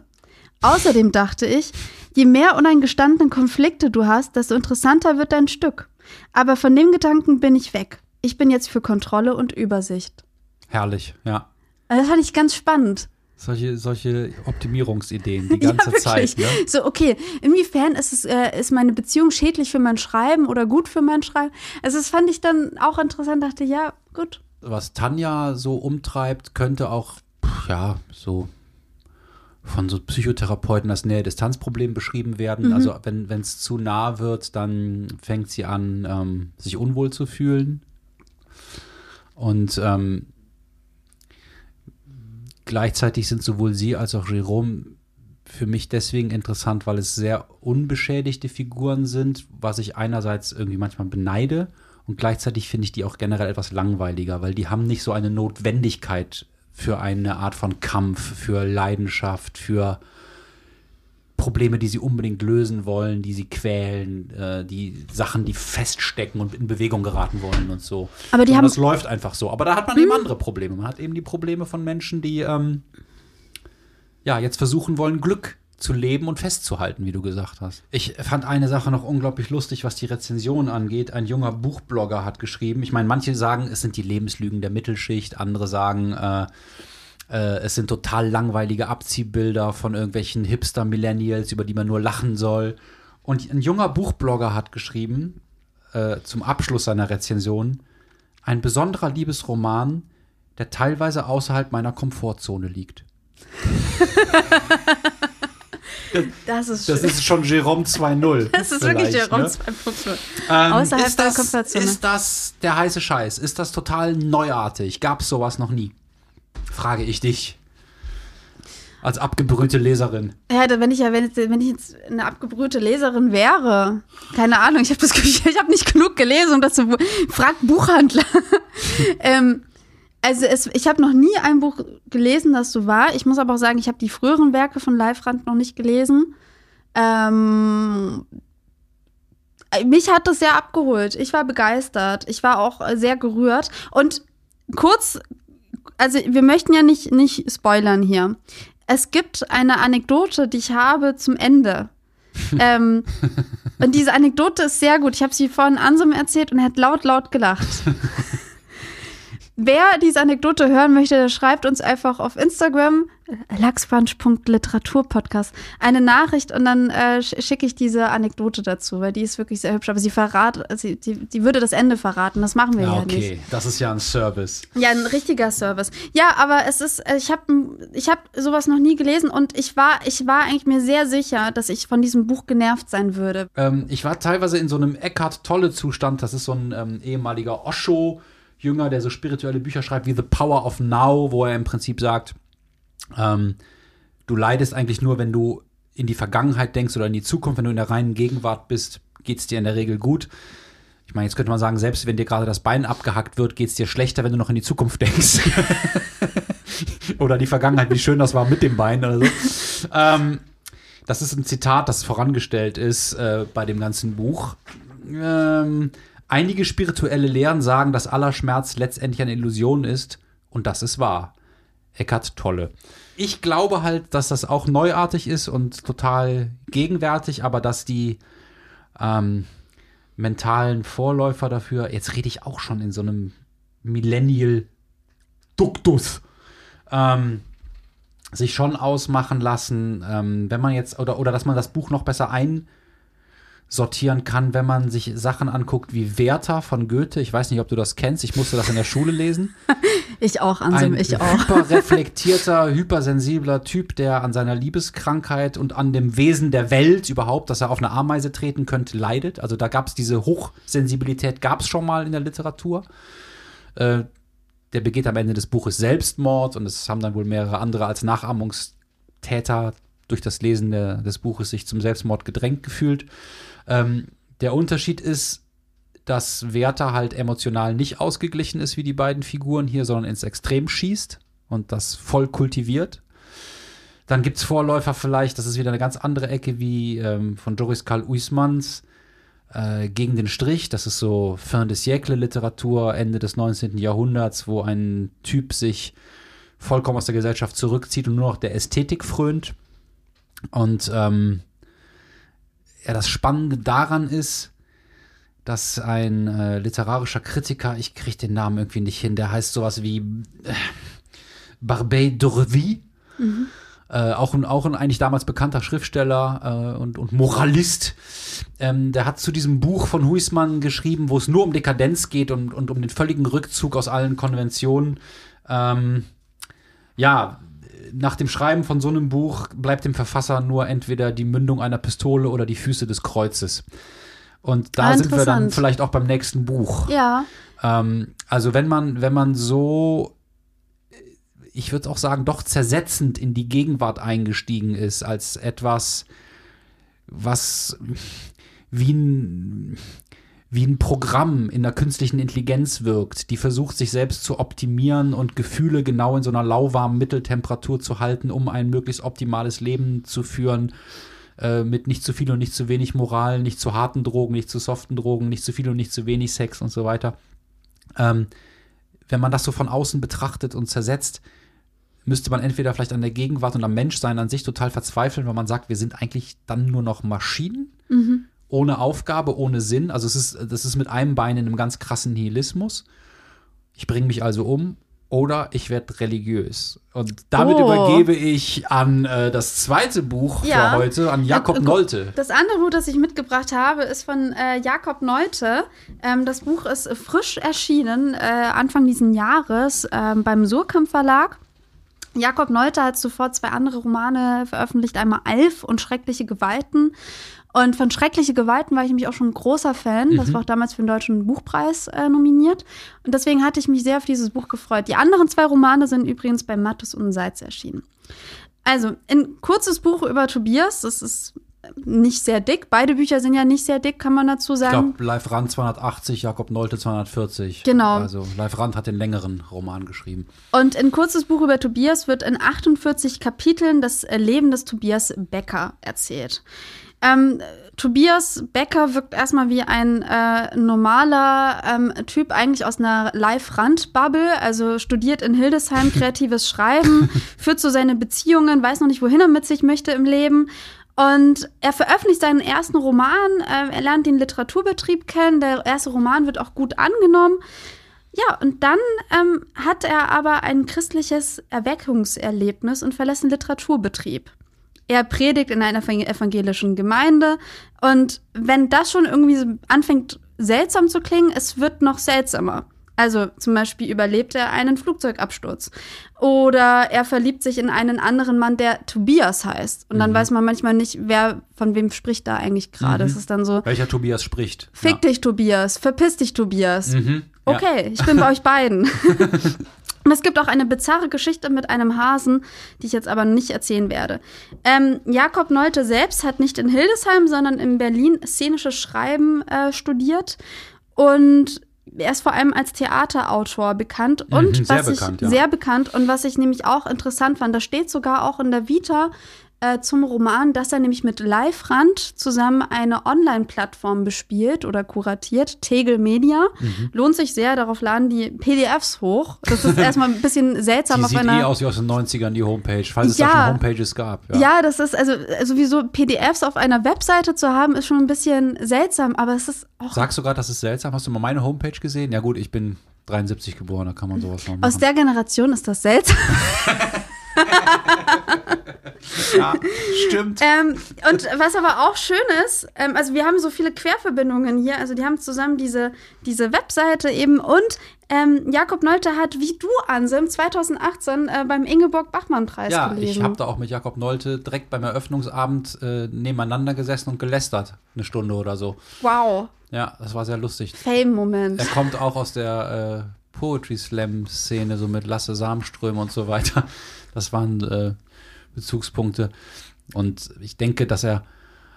Speaker 3: Außerdem dachte ich, je mehr uneingestandene Konflikte du hast, desto interessanter wird dein Stück. Aber von dem Gedanken bin ich weg. Ich bin jetzt für Kontrolle und Übersicht.
Speaker 2: Herrlich, ja.
Speaker 3: Also Das fand ich ganz spannend.
Speaker 2: Solche, solche Optimierungsideen die ganze
Speaker 3: ja,
Speaker 2: Zeit. Ne?
Speaker 3: So, okay, inwiefern ist, es, äh, ist meine Beziehung schädlich für mein Schreiben oder gut für mein Schreiben? Also, das fand ich dann auch interessant. Dachte, ja, gut.
Speaker 2: was Tanja so umtreibt, könnte auch, ja, so von so Psychotherapeuten als Nähe-Distanz-Problem beschrieben werden. Also wenn es zu nah wird, dann fängt sie an, ähm, sich unwohl zu fühlen. Und ähm, gleichzeitig sind sowohl sie als auch Jerome für mich deswegen interessant, weil es sehr unbeschädigte Figuren sind, was ich einerseits irgendwie manchmal beneide und gleichzeitig finde ich die auch generell etwas langweiliger, weil die haben nicht so eine Notwendigkeit für eine Art von Kampf, für Leidenschaft, für Probleme, die sie unbedingt lösen wollen, die sie quälen, äh, die Sachen, die feststecken und in Bewegung geraten wollen und so.
Speaker 3: Aber die
Speaker 2: Sondern
Speaker 3: haben- Mhm.
Speaker 2: das läuft einfach so. Aber da hat man eben andere Probleme. Man hat eben die Probleme von Menschen, die ähm, ja jetzt versuchen wollen, Glück zu leben und festzuhalten, wie du gesagt hast. Ich fand eine Sache noch unglaublich lustig, was die Rezension angeht. Ein junger Buchblogger hat geschrieben. Ich meine, manche sagen, es sind die Lebenslügen der Mittelschicht, andere sagen, äh, äh, es sind total langweilige Abziehbilder von irgendwelchen Hipster-Millennials, über die man nur lachen soll. Und ein junger Buchblogger hat geschrieben, äh, zum Abschluss seiner Rezension, ein besonderer Liebesroman, der teilweise außerhalb meiner Komfortzone liegt.
Speaker 3: Das ist,
Speaker 2: Das ist schon Jerome 2.0.
Speaker 3: das ist wirklich der Raum
Speaker 2: ne?
Speaker 3: 2.0.
Speaker 2: Ähm,
Speaker 3: Außerhalb
Speaker 2: ist
Speaker 3: der
Speaker 2: das,
Speaker 3: Komfortzone.
Speaker 2: Ist das der heiße Scheiß? Ist das total neuartig? Gab es sowas noch nie? Frage ich dich. Als abgebrühte Leserin.
Speaker 3: Ja, wenn ich ja, wenn, wenn ich jetzt eine abgebrühte Leserin wäre, keine Ahnung, ich habe das Gefühl, ich habe nicht genug gelesen, um das zu. Frag Buchhandler. ähm, also es, ich habe noch nie ein Buch gelesen, das so war. Ich muss aber auch sagen, ich habe die früheren Werke von Live-Rand noch nicht gelesen. Ähm, mich hat das sehr abgeholt. Ich war begeistert. Ich war auch sehr gerührt. Und kurz, also wir möchten ja nicht, nicht spoilern hier. Es gibt eine Anekdote, die ich habe zum Ende. ähm, Und diese Anekdote ist sehr gut. Ich habe sie vorhin Ansum erzählt und er hat laut, laut gelacht. Wer diese Anekdote hören möchte, der schreibt uns einfach auf Instagram lachsbrunch.literaturpodcast eine Nachricht und dann äh, schicke ich diese Anekdote dazu, weil die ist wirklich sehr hübsch. Aber sie verrat, sie, die, die würde das Ende verraten. Das machen wir ja, ja
Speaker 2: okay.
Speaker 3: nicht.
Speaker 2: das ist ja ein Service.
Speaker 3: Ja, ein richtiger Service. Ja, aber es ist, ich habe ich hab sowas noch nie gelesen und ich war, ich war eigentlich mir sehr sicher, dass ich von diesem Buch genervt sein würde.
Speaker 2: Ähm, ich war teilweise in so einem Eckhart Tolle-Zustand. Das ist so ein ähm, ehemaliger Osho. Jünger, der so spirituelle Bücher schreibt wie The Power of Now, wo er im Prinzip sagt, ähm, du leidest eigentlich nur, wenn du in die Vergangenheit denkst oder in die Zukunft, wenn du in der reinen Gegenwart bist, geht es dir in der Regel gut. Ich meine, jetzt könnte man sagen, selbst wenn dir gerade das Bein abgehackt wird, geht es dir schlechter, wenn du noch in die Zukunft denkst. oder die Vergangenheit, wie schön das war mit dem Bein oder so. Ähm, das ist ein Zitat, das vorangestellt ist äh, bei dem ganzen Buch. Ähm, Einige spirituelle Lehren sagen, dass aller Schmerz letztendlich eine Illusion ist und das ist wahr. Eckart Tolle. Ich glaube halt, dass das auch neuartig ist und total gegenwärtig, aber dass die ähm, mentalen Vorläufer dafür, jetzt rede ich auch schon in so einem Millennial Duktus, ähm, sich schon ausmachen lassen, ähm, wenn man jetzt, oder, oder dass man das Buch noch besser ein sortieren kann, wenn man sich Sachen anguckt wie Werther von Goethe. Ich weiß nicht, ob du das kennst. Ich musste das in der Schule lesen.
Speaker 3: ich auch, Ansem, ich auch.
Speaker 2: Ein hyperreflektierter, hypersensibler Typ, der an seiner Liebeskrankheit und an dem Wesen der Welt überhaupt, dass er auf eine Ameise treten könnte, leidet. Also da gab es diese Hochsensibilität, gab es schon mal in der Literatur. Äh, der begeht am Ende des Buches Selbstmord und es haben dann wohl mehrere andere als Nachahmungstäter durch das Lesen der, des Buches sich zum Selbstmord gedrängt gefühlt. Ähm, der Unterschied ist, dass Werther halt emotional nicht ausgeglichen ist wie die beiden Figuren hier, sondern ins Extrem schießt und das voll kultiviert. Dann gibt es Vorläufer vielleicht, das ist wieder eine ganz andere Ecke wie ähm, von Joris Karl Uysmans äh, Gegen den Strich. Das ist so Fin de siècle Literatur, Ende des 19. Jahrhunderts, wo ein Typ sich vollkommen aus der Gesellschaft zurückzieht und nur noch der Ästhetik frönt. Und ähm, ja, das Spannende daran ist, dass ein äh, literarischer Kritiker, ich kriege den Namen irgendwie nicht hin, der heißt sowas wie äh, Barbet d'Orvy, mhm. äh, auch, ein, auch ein eigentlich damals bekannter Schriftsteller äh, und, und Moralist. Ähm, der hat zu diesem Buch von Huismann geschrieben, wo es nur um Dekadenz geht und, und um den völligen Rückzug aus allen Konventionen. Ähm, ja, nach dem Schreiben von so einem Buch bleibt dem Verfasser nur entweder die Mündung einer Pistole oder die Füße des Kreuzes. Und da ah, sind wir dann vielleicht auch beim nächsten Buch.
Speaker 3: Ja.
Speaker 2: Ähm, also wenn man, wenn man so, ich würde auch sagen, doch zersetzend in die Gegenwart eingestiegen ist, als etwas, was wie ein, wie ein Programm in der künstlichen Intelligenz wirkt, die versucht, sich selbst zu optimieren und Gefühle genau in so einer lauwarmen Mitteltemperatur zu halten, um ein möglichst optimales Leben zu führen, äh, mit nicht zu viel und nicht zu wenig Moral, nicht zu harten Drogen, nicht zu soften Drogen, nicht zu viel und nicht zu wenig Sex und so weiter. Ähm, wenn man das so von außen betrachtet und zersetzt, müsste man entweder vielleicht an der Gegenwart und am Menschsein an sich total verzweifeln, weil man sagt, wir sind eigentlich dann nur noch Maschinen. Mhm ohne Aufgabe, ohne Sinn. Also es ist, das ist mit einem Bein in einem ganz krassen Nihilismus. Ich bringe mich also um oder ich werde religiös. Und damit oh. übergebe ich an äh, das zweite Buch ja. für heute, an Jakob ja, Nolte.
Speaker 3: Das andere Buch, das ich mitgebracht habe, ist von äh, Jakob Nolte. Ähm, das Buch ist frisch erschienen, äh, Anfang dieses Jahres ähm, beim Surkamp Verlag. Jakob Nolte hat zuvor zwei andere Romane veröffentlicht, einmal Alf und Schreckliche Gewalten. Und von Schreckliche Gewalten war ich nämlich auch schon ein großer Fan. Mhm. Das war auch damals für den Deutschen Buchpreis äh, nominiert. Und deswegen hatte ich mich sehr auf dieses Buch gefreut. Die anderen zwei Romane sind übrigens bei Mattes und Seitz erschienen. Also, ein kurzes Buch über Tobias. Das ist nicht sehr dick. Beide Bücher sind ja nicht sehr dick, kann man dazu sagen.
Speaker 2: Ich glaube, Live Rand 280, Jakob Nolte 240.
Speaker 3: Genau.
Speaker 2: Also Live Rand hat den längeren Roman geschrieben.
Speaker 3: Und ein kurzes Buch über Tobias wird in 48 Kapiteln das Leben des Tobias Becker erzählt. Ähm, Tobias Becker wirkt erstmal wie ein äh, normaler ähm, Typ, eigentlich aus einer Live-Rand-Bubble, also studiert in Hildesheim kreatives Schreiben, führt so seine Beziehungen, weiß noch nicht, wohin er mit sich möchte im Leben. Und er veröffentlicht seinen ersten Roman. Äh, er lernt den Literaturbetrieb kennen. Der erste Roman wird auch gut angenommen. Ja, und dann ähm, hat er aber ein christliches Erweckungserlebnis und verlässt den Literaturbetrieb. Er predigt in einer evangelischen Gemeinde. Und wenn das schon irgendwie anfängt seltsam zu klingen, es wird noch seltsamer. Also zum Beispiel überlebt er einen Flugzeugabsturz. Oder er verliebt sich in einen anderen Mann, der Tobias heißt. Und dann
Speaker 2: Mhm.
Speaker 3: weiß man manchmal nicht, wer von wem spricht da eigentlich gerade.
Speaker 2: Mhm.
Speaker 3: Es ist dann so,
Speaker 2: Welcher Tobias spricht?
Speaker 3: fick dich Tobias, verpiss dich Tobias.
Speaker 2: ja. Mhm. Ja.
Speaker 3: Okay, ich bin bei euch beiden. Und es gibt auch eine bizarre Geschichte mit einem Hasen, die ich jetzt aber nicht erzählen werde. Ähm, Jakob Neute selbst hat nicht in Hildesheim, sondern in Berlin szenisches Schreiben äh, studiert. Und er ist vor allem als Theaterautor bekannt. Und
Speaker 2: Mhm, sehr
Speaker 3: was
Speaker 2: bekannt,
Speaker 3: ich
Speaker 2: ja.
Speaker 3: sehr bekannt und was ich nämlich auch interessant fand, da steht sogar auch in der Vita äh, zum Roman, dass er nämlich mit Live-Rand zusammen eine Online-Plattform bespielt oder kuratiert, Tegel Media.
Speaker 2: Mhm.
Speaker 3: Lohnt sich sehr, darauf laden die PDFs hoch. Das ist erstmal ein bisschen seltsam
Speaker 2: Die
Speaker 3: auf
Speaker 2: sieht
Speaker 3: einer.
Speaker 2: eh aus wie aus den 90ern, die Homepage, falls es
Speaker 3: Ja.
Speaker 2: da schon Homepages gab.
Speaker 3: ja. das ist also sowieso PDFs auf einer Webseite zu haben, ist schon ein bisschen seltsam, aber es ist auch
Speaker 2: Sagst du gerade, das ist seltsam? Hast du mal meine Homepage gesehen? Ja gut, ich bin 73 geboren, da kann man sowas machen.
Speaker 3: aus der Generation ist das seltsam.
Speaker 2: ja, stimmt.
Speaker 3: Ähm, und was aber auch schön ist, ähm, also wir haben so viele Querverbindungen hier, also die haben zusammen diese, diese Webseite eben und ähm, Jakob Neute hat, wie du, Anselm, 2018 äh, beim Ingeborg-Bachmann-Preis
Speaker 2: Ja,
Speaker 3: gelesen.
Speaker 2: ich habe da auch mit Jakob Nolte direkt beim Eröffnungsabend äh, nebeneinander gesessen und gelästert. Eine Stunde oder so.
Speaker 3: wow,
Speaker 2: Ja, das war sehr lustig.
Speaker 3: Fame-Moment.
Speaker 2: Er kommt auch aus der äh, Poetry Slam-Szene, so mit Lasse Samström und so weiter. Das waren äh, Bezugspunkte. Und ich denke, dass er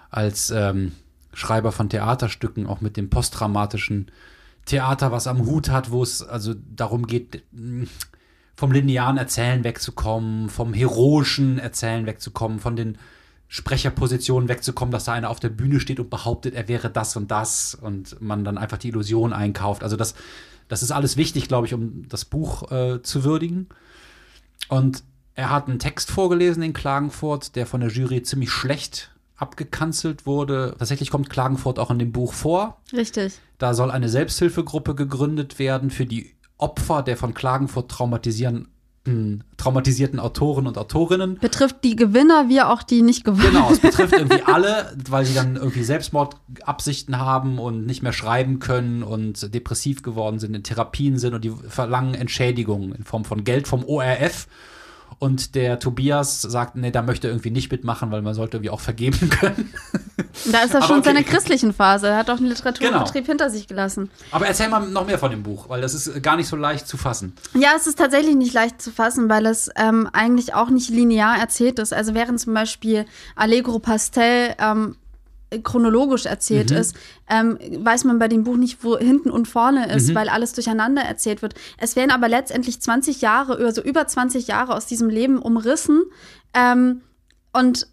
Speaker 2: als ähm, Schreiber von Theaterstücken auch mit dem posttraumatischen Theater was am Hut hat, wo es also darum geht, mh, vom linearen Erzählen wegzukommen, vom heroischen Erzählen wegzukommen, von den Sprecherpositionen wegzukommen, dass da einer auf der Bühne steht und behauptet, er wäre das und das und man dann einfach die Illusion einkauft. Also das, das ist alles wichtig, glaube ich, um das Buch äh, zu würdigen. Und er hat einen Text vorgelesen in Klagenfurt, der von der Jury ziemlich schlecht abgekanzelt wurde. Tatsächlich kommt Klagenfurt auch in dem Buch vor.
Speaker 3: Richtig.
Speaker 2: Da soll eine Selbsthilfegruppe gegründet werden für die Opfer der von Klagenfurt traumatisieren, mh, traumatisierten Autoren und Autorinnen.
Speaker 3: Betrifft die Gewinner wie auch die nicht gewonnen.
Speaker 2: Genau, es betrifft irgendwie alle, weil sie dann irgendwie Selbstmordabsichten haben und nicht mehr schreiben können und depressiv geworden sind, in Therapien sind und die verlangen Entschädigungen in Form von Geld vom ORF. Und der Tobias sagt, nee, da möchte er irgendwie nicht mitmachen, weil man sollte irgendwie auch vergeben können.
Speaker 3: Da ist er schon in
Speaker 2: okay.
Speaker 3: seiner christlichen Phase. Er hat auch den Literaturbetrieb hinter sich gelassen.
Speaker 2: Aber erzähl mal noch mehr von dem Buch, weil das ist gar nicht so leicht zu fassen.
Speaker 3: Ja, es ist tatsächlich nicht leicht zu fassen, weil es ähm, eigentlich auch nicht linear erzählt ist. Also während zum Beispiel Allegro Pastel ähm, chronologisch erzählt
Speaker 2: Mhm.
Speaker 3: ist, ähm, weiß man bei dem Buch nicht, wo hinten und vorne ist,
Speaker 2: Mhm.
Speaker 3: weil alles durcheinander erzählt wird. Es werden aber letztendlich 20 Jahre, also über 20 Jahre aus diesem Leben umrissen. Ähm, und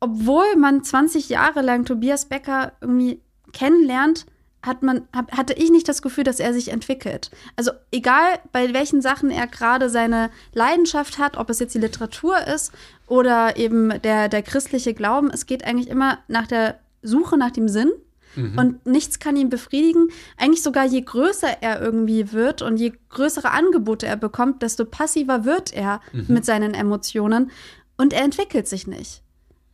Speaker 3: obwohl man 20 Jahre lang Tobias Becker irgendwie kennenlernt, hat man, hab, hatte ich nicht das Gefühl, dass er sich entwickelt. Also egal, bei welchen Sachen er gerade seine Leidenschaft hat, ob es jetzt die Literatur ist oder eben der, der christliche Glauben, es geht eigentlich immer nach der Suche nach dem Sinn. Und nichts kann ihn befriedigen. Eigentlich sogar je größer er irgendwie wird und je größere Angebote er bekommt, desto passiver wird er mit seinen Emotionen. Und er entwickelt sich nicht.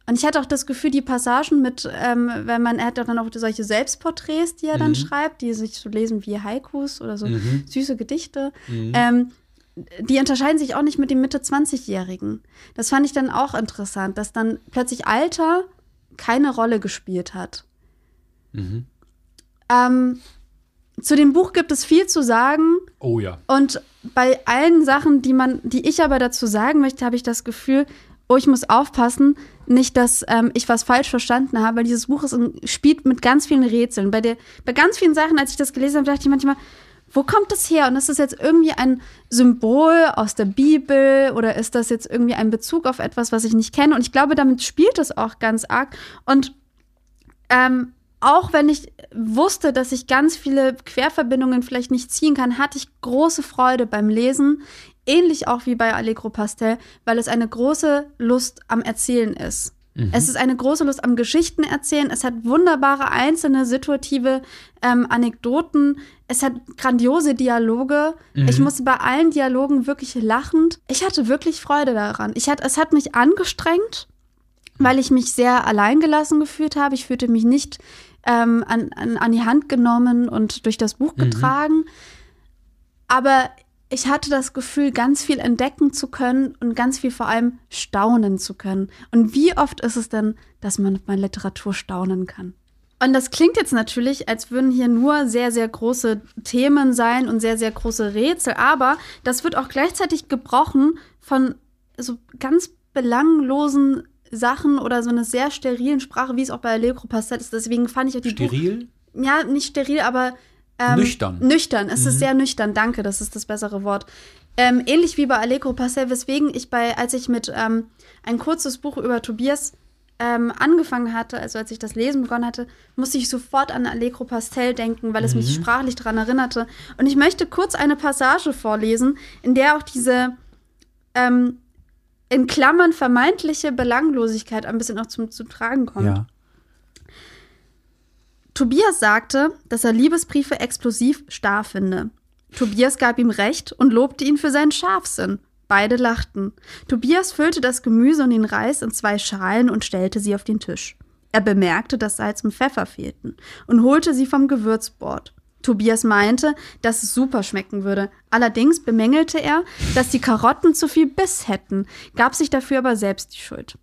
Speaker 3: Und ich hatte auch das Gefühl, die Passagen mit, ähm, wenn man, er hat dann auch solche Selbstporträts, die er dann schreibt, die sich so lesen wie Haikus oder so süße Gedichte. Ähm, die unterscheiden sich auch nicht mit dem Mitte-20-Jährigen. Das fand ich dann auch interessant, dass dann plötzlich Alter keine Rolle gespielt hat. Ähm, zu dem Buch gibt es viel zu sagen.
Speaker 2: Oh ja.
Speaker 3: Und bei allen Sachen, die man, die ich aber dazu sagen möchte, habe ich das Gefühl, oh, ich muss aufpassen, nicht, dass ähm, ich was falsch verstanden habe, weil dieses Buch ist ein, spielt mit ganz vielen Rätseln. Bei, der, bei ganz vielen Sachen, als ich das gelesen habe, dachte ich manchmal, wo kommt das her? Und ist das jetzt irgendwie ein Symbol aus der Bibel oder ist das jetzt irgendwie ein Bezug auf etwas, was ich nicht kenne? Und ich glaube, damit spielt es auch ganz arg. Und ähm, auch wenn ich wusste, dass ich ganz viele Querverbindungen vielleicht nicht ziehen kann, hatte ich große Freude beim Lesen. Ähnlich auch wie bei Allegro Pastel, weil es eine große Lust am Erzählen ist. Es ist eine große Lust am Geschichten erzählen. Es hat wunderbare einzelne situative ähm, Anekdoten. Es hat grandiose Dialoge. Ich musste bei allen Dialogen wirklich lachend. Ich hatte wirklich Freude daran. Ich hat, es hat mich angestrengt, weil ich mich sehr alleingelassen gefühlt habe. Ich fühlte mich nicht ähm, an, an, an die Hand genommen und durch das Buch getragen. Aber ich hatte das Gefühl, ganz viel entdecken zu können und ganz viel vor allem staunen zu können. Und wie oft ist es denn, dass man bei Literatur staunen kann? Und das klingt jetzt natürlich, als würden hier nur sehr, sehr große Themen sein und sehr, sehr große Rätsel, aber das wird auch gleichzeitig gebrochen von so ganz belanglosen Sachen oder so einer sehr sterilen Sprache, wie es auch bei Allegro Pastel ist. Deswegen fand ich auch die Buch
Speaker 2: Steril?
Speaker 3: ja, nicht steril, aber ähm,
Speaker 2: Nüchtern.
Speaker 3: Nüchtern. Es ist sehr nüchtern. Danke, das ist das bessere Wort. Ähm, ähnlich wie bei Allegro Pastel, weswegen ich bei, als ich mit ähm, ein kurzes Buch über Tobias ähm, angefangen hatte, also als ich das Lesen begonnen hatte, musste ich sofort an Allegro Pastel denken, weil es mich sprachlich daran erinnerte. Und ich möchte kurz eine Passage vorlesen, in der auch diese ähm, in Klammern vermeintliche Belanglosigkeit ein bisschen auch zum, zum Tragen kommt.
Speaker 2: Ja.
Speaker 3: Tobias sagte, dass er Liebesbriefe explosiv starr finde. Tobias gab ihm recht und lobte ihn für seinen Scharfsinn. Beide lachten. Tobias füllte das Gemüse und den Reis in zwei Schalen und stellte sie auf den Tisch. Er bemerkte, dass Salz und Pfeffer fehlten und holte sie vom Gewürzbord. Tobias meinte, dass es super schmecken würde. Allerdings bemängelte er, dass die Karotten zu viel Biss hätten, gab sich dafür aber selbst die Schuld.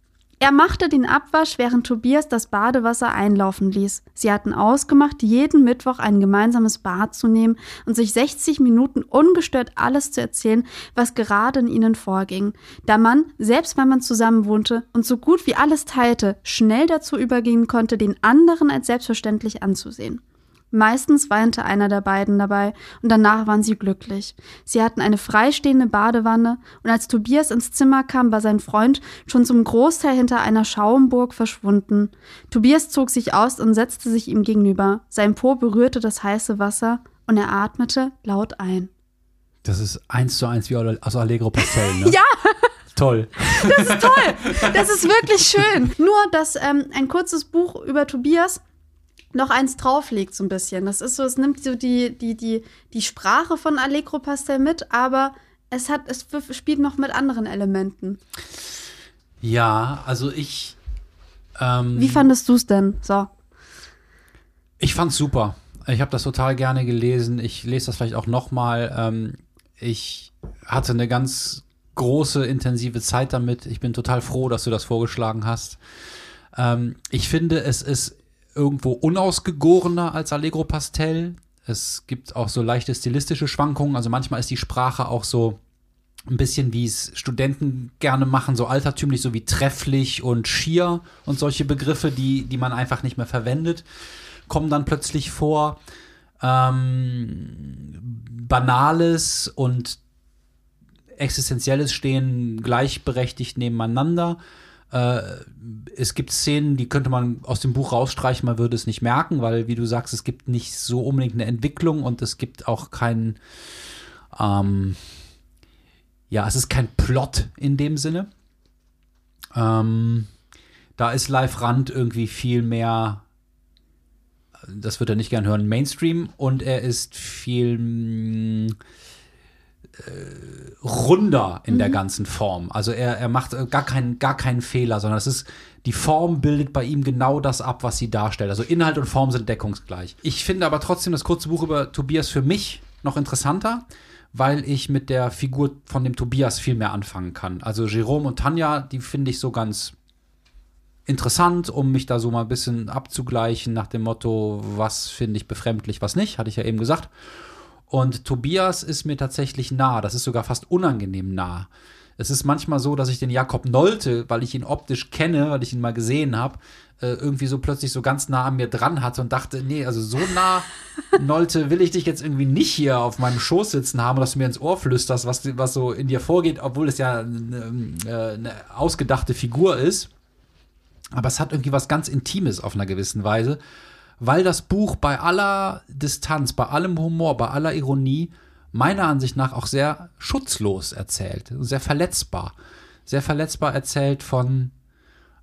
Speaker 3: Er machte den Abwasch, während Tobias das Badewasser einlaufen ließ. Sie hatten ausgemacht, jeden Mittwoch ein gemeinsames Bad zu nehmen und sich 60 Minuten ungestört alles zu erzählen, was gerade in ihnen vorging. Da man, selbst wenn man zusammen wohnte und so gut wie alles teilte, schnell dazu übergehen konnte, den anderen als selbstverständlich anzusehen. Meistens weinte einer der beiden dabei und danach waren sie glücklich. Sie hatten eine freistehende Badewanne und als Tobias ins Zimmer kam, war sein Freund schon zum Großteil hinter einer Schaumburg verschwunden. Tobias zog sich aus und setzte sich ihm gegenüber. Sein Po berührte das heiße Wasser und er atmete laut ein.
Speaker 2: Das ist eins zu eins wie aus Allegro Pastel, ne?
Speaker 3: Ja,
Speaker 2: Toll.
Speaker 3: das ist toll. Das ist wirklich schön. Nur, dass ähm, ein kurzes Buch über Tobias noch eins drauflegt, so ein bisschen. Das ist so, es nimmt so die, die, die, die Sprache von Allegro Pastel mit, aber es hat, es spielt noch mit anderen Elementen.
Speaker 2: Ja, also ich. Ähm,
Speaker 3: Wie fandest du es denn? So.
Speaker 2: Ich fand's super. Ich habe das total gerne gelesen. Ich lese das vielleicht auch noch mal. Ähm, ich hatte eine ganz große, intensive Zeit damit. Ich bin total froh, dass du das vorgeschlagen hast. Ähm, ich finde, es ist irgendwo unausgegorener als Allegro Pastel. Es gibt auch so leichte stilistische Schwankungen. Also manchmal ist die Sprache auch so ein bisschen wie es Studenten gerne machen, so altertümlich, so wie trefflich und schier und solche Begriffe, die, die man einfach nicht mehr verwendet, kommen dann plötzlich vor. Ähm, Banales und Existenzielles stehen gleichberechtigt nebeneinander. Äh, es gibt Szenen, die könnte man aus dem Buch rausstreichen, man würde es nicht merken, weil, wie du sagst, es gibt nicht so unbedingt eine Entwicklung und es gibt auch keinen, ähm, ja, es ist kein Plot in dem Sinne. Ähm, da ist Live Rand irgendwie viel mehr, das wird er nicht gern hören, Mainstream und er ist viel mh, runder in der ganzen Form. Also er, er macht äh, gar keinen, gar keinen Fehler, sondern es ist, die Form bildet bei ihm genau das ab, was sie darstellt. Also Inhalt und Form sind deckungsgleich. Ich finde aber trotzdem das kurze Buch über Tobias für mich noch interessanter, weil ich mit der Figur von dem Tobias viel mehr anfangen kann. Also Jerome und Tanja, die finde ich so ganz interessant, um mich da so mal ein bisschen abzugleichen nach dem Motto, was finde ich befremdlich, was nicht, hatte ich ja eben gesagt. Und Tobias ist mir tatsächlich nah, das ist sogar fast unangenehm nah. Es ist manchmal so, dass ich den Jakob Nolte, weil ich ihn optisch kenne, weil ich ihn mal gesehen habe, äh, irgendwie so plötzlich so ganz nah an mir dran hatte und dachte, nee, also so nah, Nolte, will ich dich jetzt irgendwie nicht hier auf meinem Schoß sitzen haben, dass du mir ins Ohr flüsterst, was, was so in dir vorgeht, obwohl es ja eine, äh, eine ausgedachte Figur ist. Aber es hat irgendwie was ganz Intimes auf einer gewissen Weise, weil das Buch bei aller Distanz, bei allem Humor, bei aller Ironie meiner Ansicht nach auch sehr schutzlos erzählt, sehr verletzbar. Sehr verletzbar erzählt von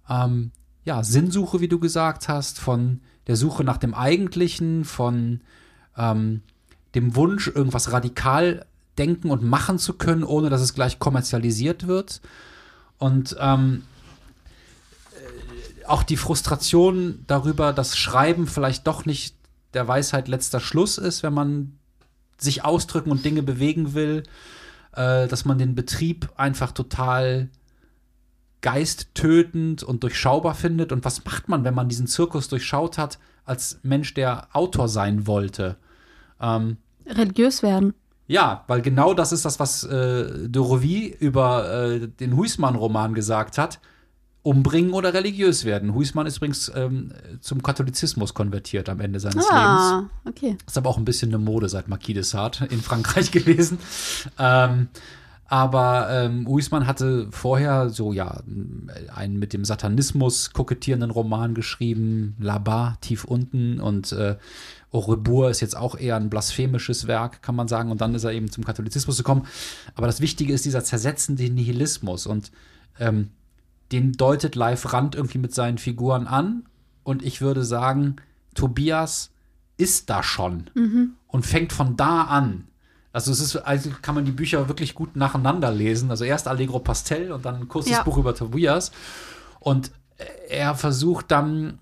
Speaker 2: ähm, ja, Sinnsuche, wie du gesagt hast, von der Suche nach dem Eigentlichen, von ähm, dem Wunsch, irgendwas radikal denken und machen zu können, ohne dass es gleich kommerzialisiert wird. Und ähm, äh, auch die Frustration darüber, dass Schreiben vielleicht doch nicht der Weisheit letzter Schluss ist, wenn man sich ausdrücken und Dinge bewegen will, äh, dass man den Betrieb einfach total geisttötend und durchschaubar findet. Und was macht man, wenn man diesen Zirkus durchschaut hat, als Mensch, der Autor sein wollte? Ähm,
Speaker 3: Religiös werden.
Speaker 2: ja, weil genau das ist das, was äh, de Rovie über äh, den Huismann-Roman gesagt hat. Umbringen oder religiös werden. Huismann ist übrigens ähm, zum Katholizismus konvertiert am Ende seines Lebens.
Speaker 3: Ah, okay.
Speaker 2: Ist aber auch ein bisschen eine Mode seit Marquis de Sade in Frankreich gewesen. Ähm, aber ähm, Huismann hatte vorher so, ja, einen mit dem Satanismus kokettierenden Roman geschrieben, Là-bas, tief unten und äh, Au rebours ist jetzt auch eher ein blasphemisches Werk, kann man sagen. Und dann ist er eben zum Katholizismus gekommen. Aber das Wichtige ist dieser zersetzende Nihilismus und ähm, den deutet Live Rand irgendwie mit seinen Figuren an. Und ich würde sagen, Tobias ist da schon und fängt von da an. Also es ist, also kann man die Bücher wirklich gut nacheinander lesen. Also erst Allegro Pastel und dann ein kurzes
Speaker 3: Ja.
Speaker 2: Buch über Tobias. Und er versucht dann,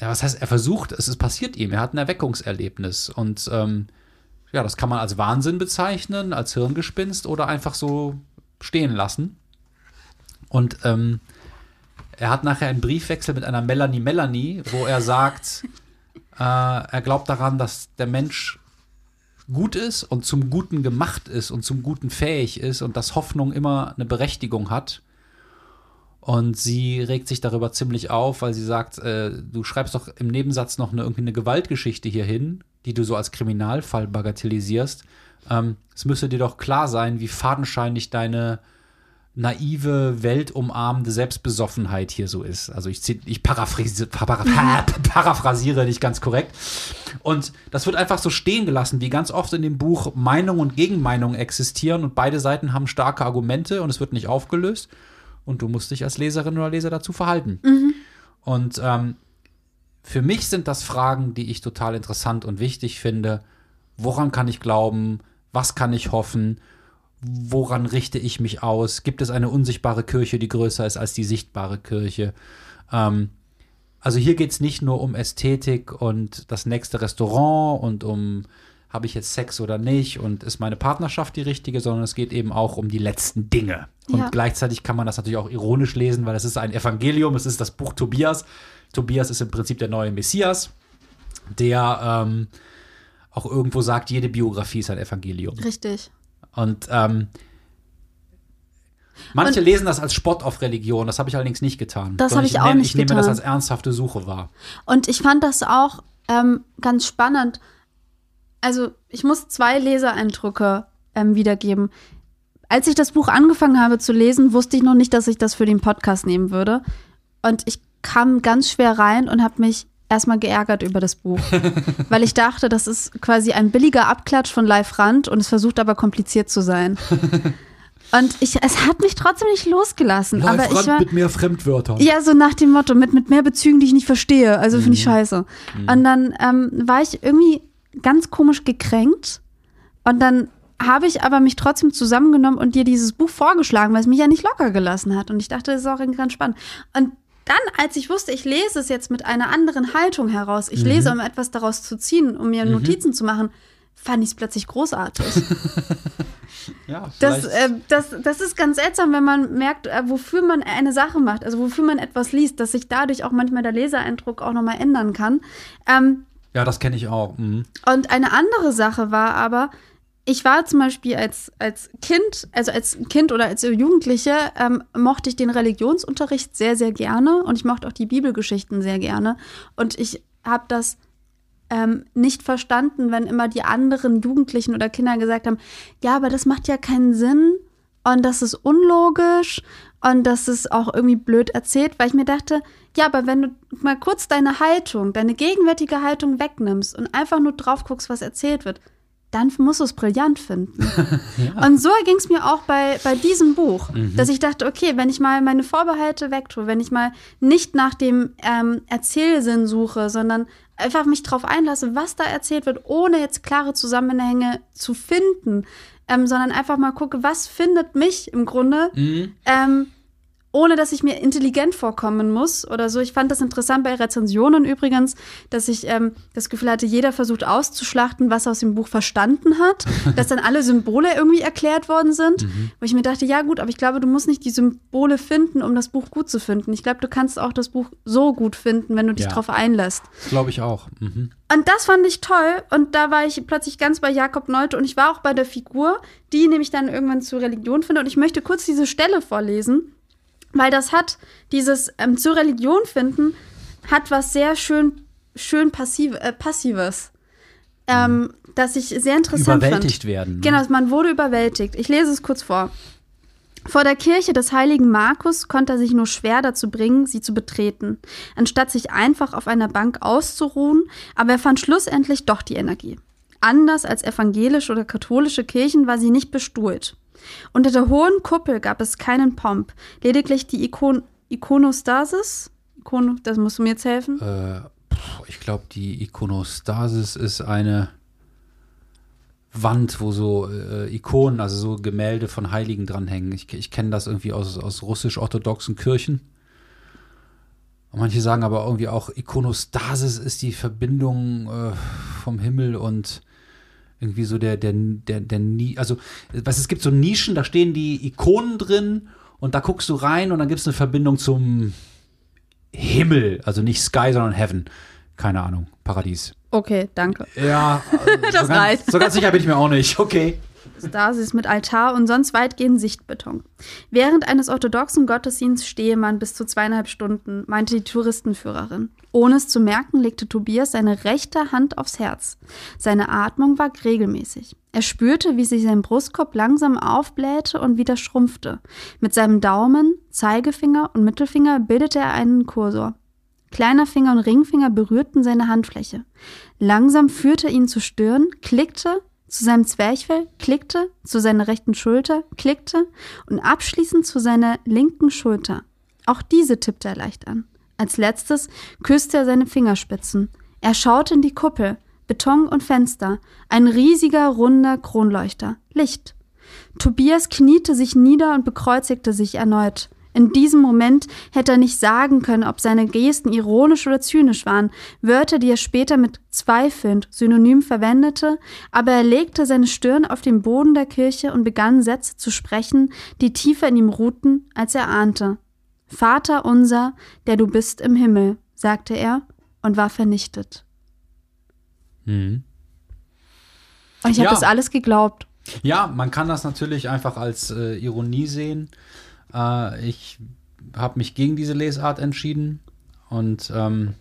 Speaker 2: ja, was heißt, er versucht, es ist passiert ihm, er hat ein Erweckungserlebnis. Und ähm, ja, das kann man als Wahnsinn bezeichnen, als Hirngespinst oder einfach so stehen lassen. Und ähm, er hat nachher einen Briefwechsel mit einer Melanie Melanie, wo er sagt, äh, er glaubt daran, dass der Mensch gut ist und zum Guten gemacht ist und zum Guten fähig ist und dass Hoffnung immer eine Berechtigung hat. Und sie regt sich darüber ziemlich auf, weil sie sagt, äh, du schreibst doch im Nebensatz noch eine, irgendwie eine Gewaltgeschichte hier hin, die du so als Kriminalfall bagatellisierst. Ähm, es müsste dir doch klar sein, wie fadenscheinig deine naive, weltumarmende Selbstbesoffenheit hier so ist. Also ich, ich paraphrasiere, para, paraphrasiere nicht ganz korrekt. Und das wird einfach so stehen gelassen, wie ganz oft in dem Buch Meinung und Gegenmeinung existieren und beide Seiten haben starke Argumente und es wird nicht aufgelöst. Und du musst dich als Leserin oder Leser dazu verhalten. Und ähm, für mich sind das Fragen, die ich total interessant und wichtig finde. Woran kann ich glauben? Was kann ich hoffen? Woran richte ich mich aus? Gibt es eine unsichtbare Kirche, die größer ist als die sichtbare Kirche? Ähm, also hier geht es nicht nur um Ästhetik und das nächste Restaurant und um, habe ich jetzt Sex oder nicht und ist meine Partnerschaft die richtige, sondern es geht eben auch um die letzten Dinge. Und
Speaker 3: Ja.
Speaker 2: gleichzeitig kann man das natürlich auch ironisch lesen, weil es ist ein Evangelium, es ist das Buch Tobias. Tobias ist im Prinzip der neue Messias, der ähm, auch irgendwo sagt, jede Biografie ist ein Evangelium.
Speaker 3: Richtig.
Speaker 2: Und ähm, manche
Speaker 3: Und-
Speaker 2: lesen das als Spott auf Religion, das habe ich allerdings nicht getan.
Speaker 3: Das habe ich auch
Speaker 2: nehme,
Speaker 3: nicht
Speaker 2: Ich nehme das als ernsthafte Suche wahr.
Speaker 3: Und ich fand das auch ähm, ganz spannend. Also, ich muss zwei Leseeindrücke ähm, wiedergeben. Als ich das Buch angefangen habe zu lesen, wusste ich noch nicht, dass ich das für den Podcast nehmen würde. Und ich kam ganz schwer rein und habe mich erstmal geärgert über das Buch. weil ich dachte, das ist quasi ein billiger Abklatsch von Live Rand und es versucht aber kompliziert zu sein. Und ich, es hat mich trotzdem nicht losgelassen. aber ich war,
Speaker 2: mit mehr Fremdwörtern.
Speaker 3: ja, so nach dem Motto, mit, mit mehr Bezügen, die ich nicht verstehe. Also finde ich scheiße. Und dann ähm, war ich irgendwie ganz komisch gekränkt. Und dann habe ich aber mich trotzdem zusammengenommen und dir dieses Buch vorgeschlagen, weil es mich ja nicht locker gelassen hat. Und ich dachte, das ist auch irgendwie ganz spannend. Und dann, als ich wusste, ich lese es jetzt mit einer anderen Haltung heraus, ich lese, um etwas daraus zu ziehen, um mir Notizen zu machen, fand ich es plötzlich großartig.
Speaker 2: Ja,
Speaker 3: Das, äh, das, das ist ganz seltsam, wenn man merkt, äh, wofür man eine Sache macht, also wofür man etwas liest, dass sich dadurch auch manchmal der Leseeindruck auch nochmal ändern kann. Ähm,
Speaker 2: ja, das kenne ich auch. Mhm.
Speaker 3: und eine andere Sache war aber, ich war zum Beispiel als, als Kind, also als Kind oder als Jugendliche, ähm, mochte ich den Religionsunterricht sehr, sehr gerne und ich mochte auch die Bibelgeschichten sehr gerne. Und ich habe das ähm, nicht verstanden, wenn immer die anderen Jugendlichen oder Kinder gesagt haben, ja, aber das macht ja keinen Sinn und das ist unlogisch und das ist auch irgendwie blöd erzählt, weil ich mir dachte, ja, aber wenn du mal kurz deine Haltung, deine gegenwärtige Haltung wegnimmst und einfach nur drauf guckst, was erzählt wird, dann musst du es brillant finden. Und so ging es mir auch bei, bei diesem Buch, dass ich dachte, okay, wenn ich mal meine Vorbehalte wegtue, wenn ich mal nicht nach dem ähm, Erzählsinn suche, sondern einfach mich drauf einlasse, was da erzählt wird, ohne jetzt klare Zusammenhänge zu finden, ähm, sondern einfach mal gucke, was findet mich im Grunde, ähm, ohne dass ich mir intelligent vorkommen muss oder so. Ich fand das interessant bei Rezensionen übrigens, dass ich ähm, das Gefühl hatte, jeder versucht auszuschlachten, was er aus dem Buch verstanden hat, dass dann alle Symbole irgendwie erklärt worden sind. Wo ich mir dachte, ja gut, aber ich glaube, du musst nicht die Symbole finden, um das Buch gut zu finden. Ich glaube, du kannst auch das Buch so gut finden, wenn du dich
Speaker 2: Ja.
Speaker 3: drauf einlässt.
Speaker 2: Glaube ich auch. Mhm.
Speaker 3: Und das fand ich toll. Und da war ich plötzlich ganz bei Jakob Neute. Und ich war auch bei der Figur, die nämlich dann irgendwann zur Religion findet. Und ich möchte kurz diese Stelle vorlesen, weil das hat dieses ähm, zur Religion finden, hat was sehr schön, schön passiv, äh, Passives. Ähm, das ich sehr interessant
Speaker 2: Überwältigt
Speaker 3: fand.
Speaker 2: werden. ne?
Speaker 3: Genau, man wurde überwältigt. Ich lese es kurz vor. Vor der Kirche des heiligen Markus konnte er sich nur schwer dazu bringen, sie zu betreten, anstatt sich einfach auf einer Bank auszuruhen, aber er fand schlussendlich doch die Energie. Anders als evangelische oder katholische Kirchen war sie nicht bestuhlt. Unter der hohen Kuppel gab es keinen Pomp, lediglich die Ikon Ikonostasis. Ikono, das musst du mir jetzt helfen.
Speaker 2: Äh, ich glaube, die Ikonostasis ist eine Wand, wo so äh, Ikonen, also so Gemälde von Heiligen dranhängen. Ich, ich kenne das irgendwie aus, aus russisch-orthodoxen Kirchen. Und manche sagen aber irgendwie auch, Ikonostasis ist die Verbindung äh, vom Himmel und irgendwie so der, der, der, der, Ni- also, was es gibt so Nischen, da stehen die Ikonen drin und da guckst du rein und dann gibt es eine Verbindung zum Himmel, also nicht Sky, sondern Heaven. Keine Ahnung, Paradies.
Speaker 3: Okay, danke.
Speaker 2: Ja, äh,
Speaker 3: Das
Speaker 2: so, ganz,
Speaker 3: reicht.
Speaker 2: so ganz sicher bin ich mir auch nicht. Okay.
Speaker 3: Stasis mit Altar und sonst weitgehend Sichtbeton. Während eines orthodoxen Gottesdienstes stehe man bis zu zweieinhalb Stunden, meinte die Touristenführerin. Ohne es zu merken, legte Tobias seine rechte Hand aufs Herz. Seine Atmung war regelmäßig. Er spürte, wie sich sein Brustkorb langsam aufblähte und wieder schrumpfte. Mit seinem Daumen, Zeigefinger und Mittelfinger bildete er einen Kursor. Kleiner Finger und Ringfinger berührten seine Handfläche. Langsam führte er ihn zur Stirn, klickte zu seinem Zwerchfell, klickte zu seiner rechten Schulter, klickte und abschließend zu seiner linken Schulter. Auch diese tippte er leicht an. Als letztes küsste er seine Fingerspitzen. Er schaute in die Kuppel, Beton und Fenster, ein riesiger, runder Kronleuchter, Licht. Tobias kniete sich nieder und bekreuzigte sich erneut. In diesem Moment hätte er nicht sagen können, ob seine Gesten ironisch oder zynisch waren, Wörter, die er später mit zweifelnd synonym verwendete, aber er legte seine Stirn auf den Boden der Kirche und begann Sätze zu sprechen, die tiefer in ihm ruhten, als er ahnte. Vater unser, der du bist im Himmel, sagte er und war vernichtet.
Speaker 2: Mhm.
Speaker 3: Und ich habe
Speaker 2: Ja.
Speaker 3: das alles geglaubt.
Speaker 2: Ja, man kann das natürlich einfach als äh, Ironie sehen. Äh, ich habe mich gegen diese Lesart entschieden und ähm,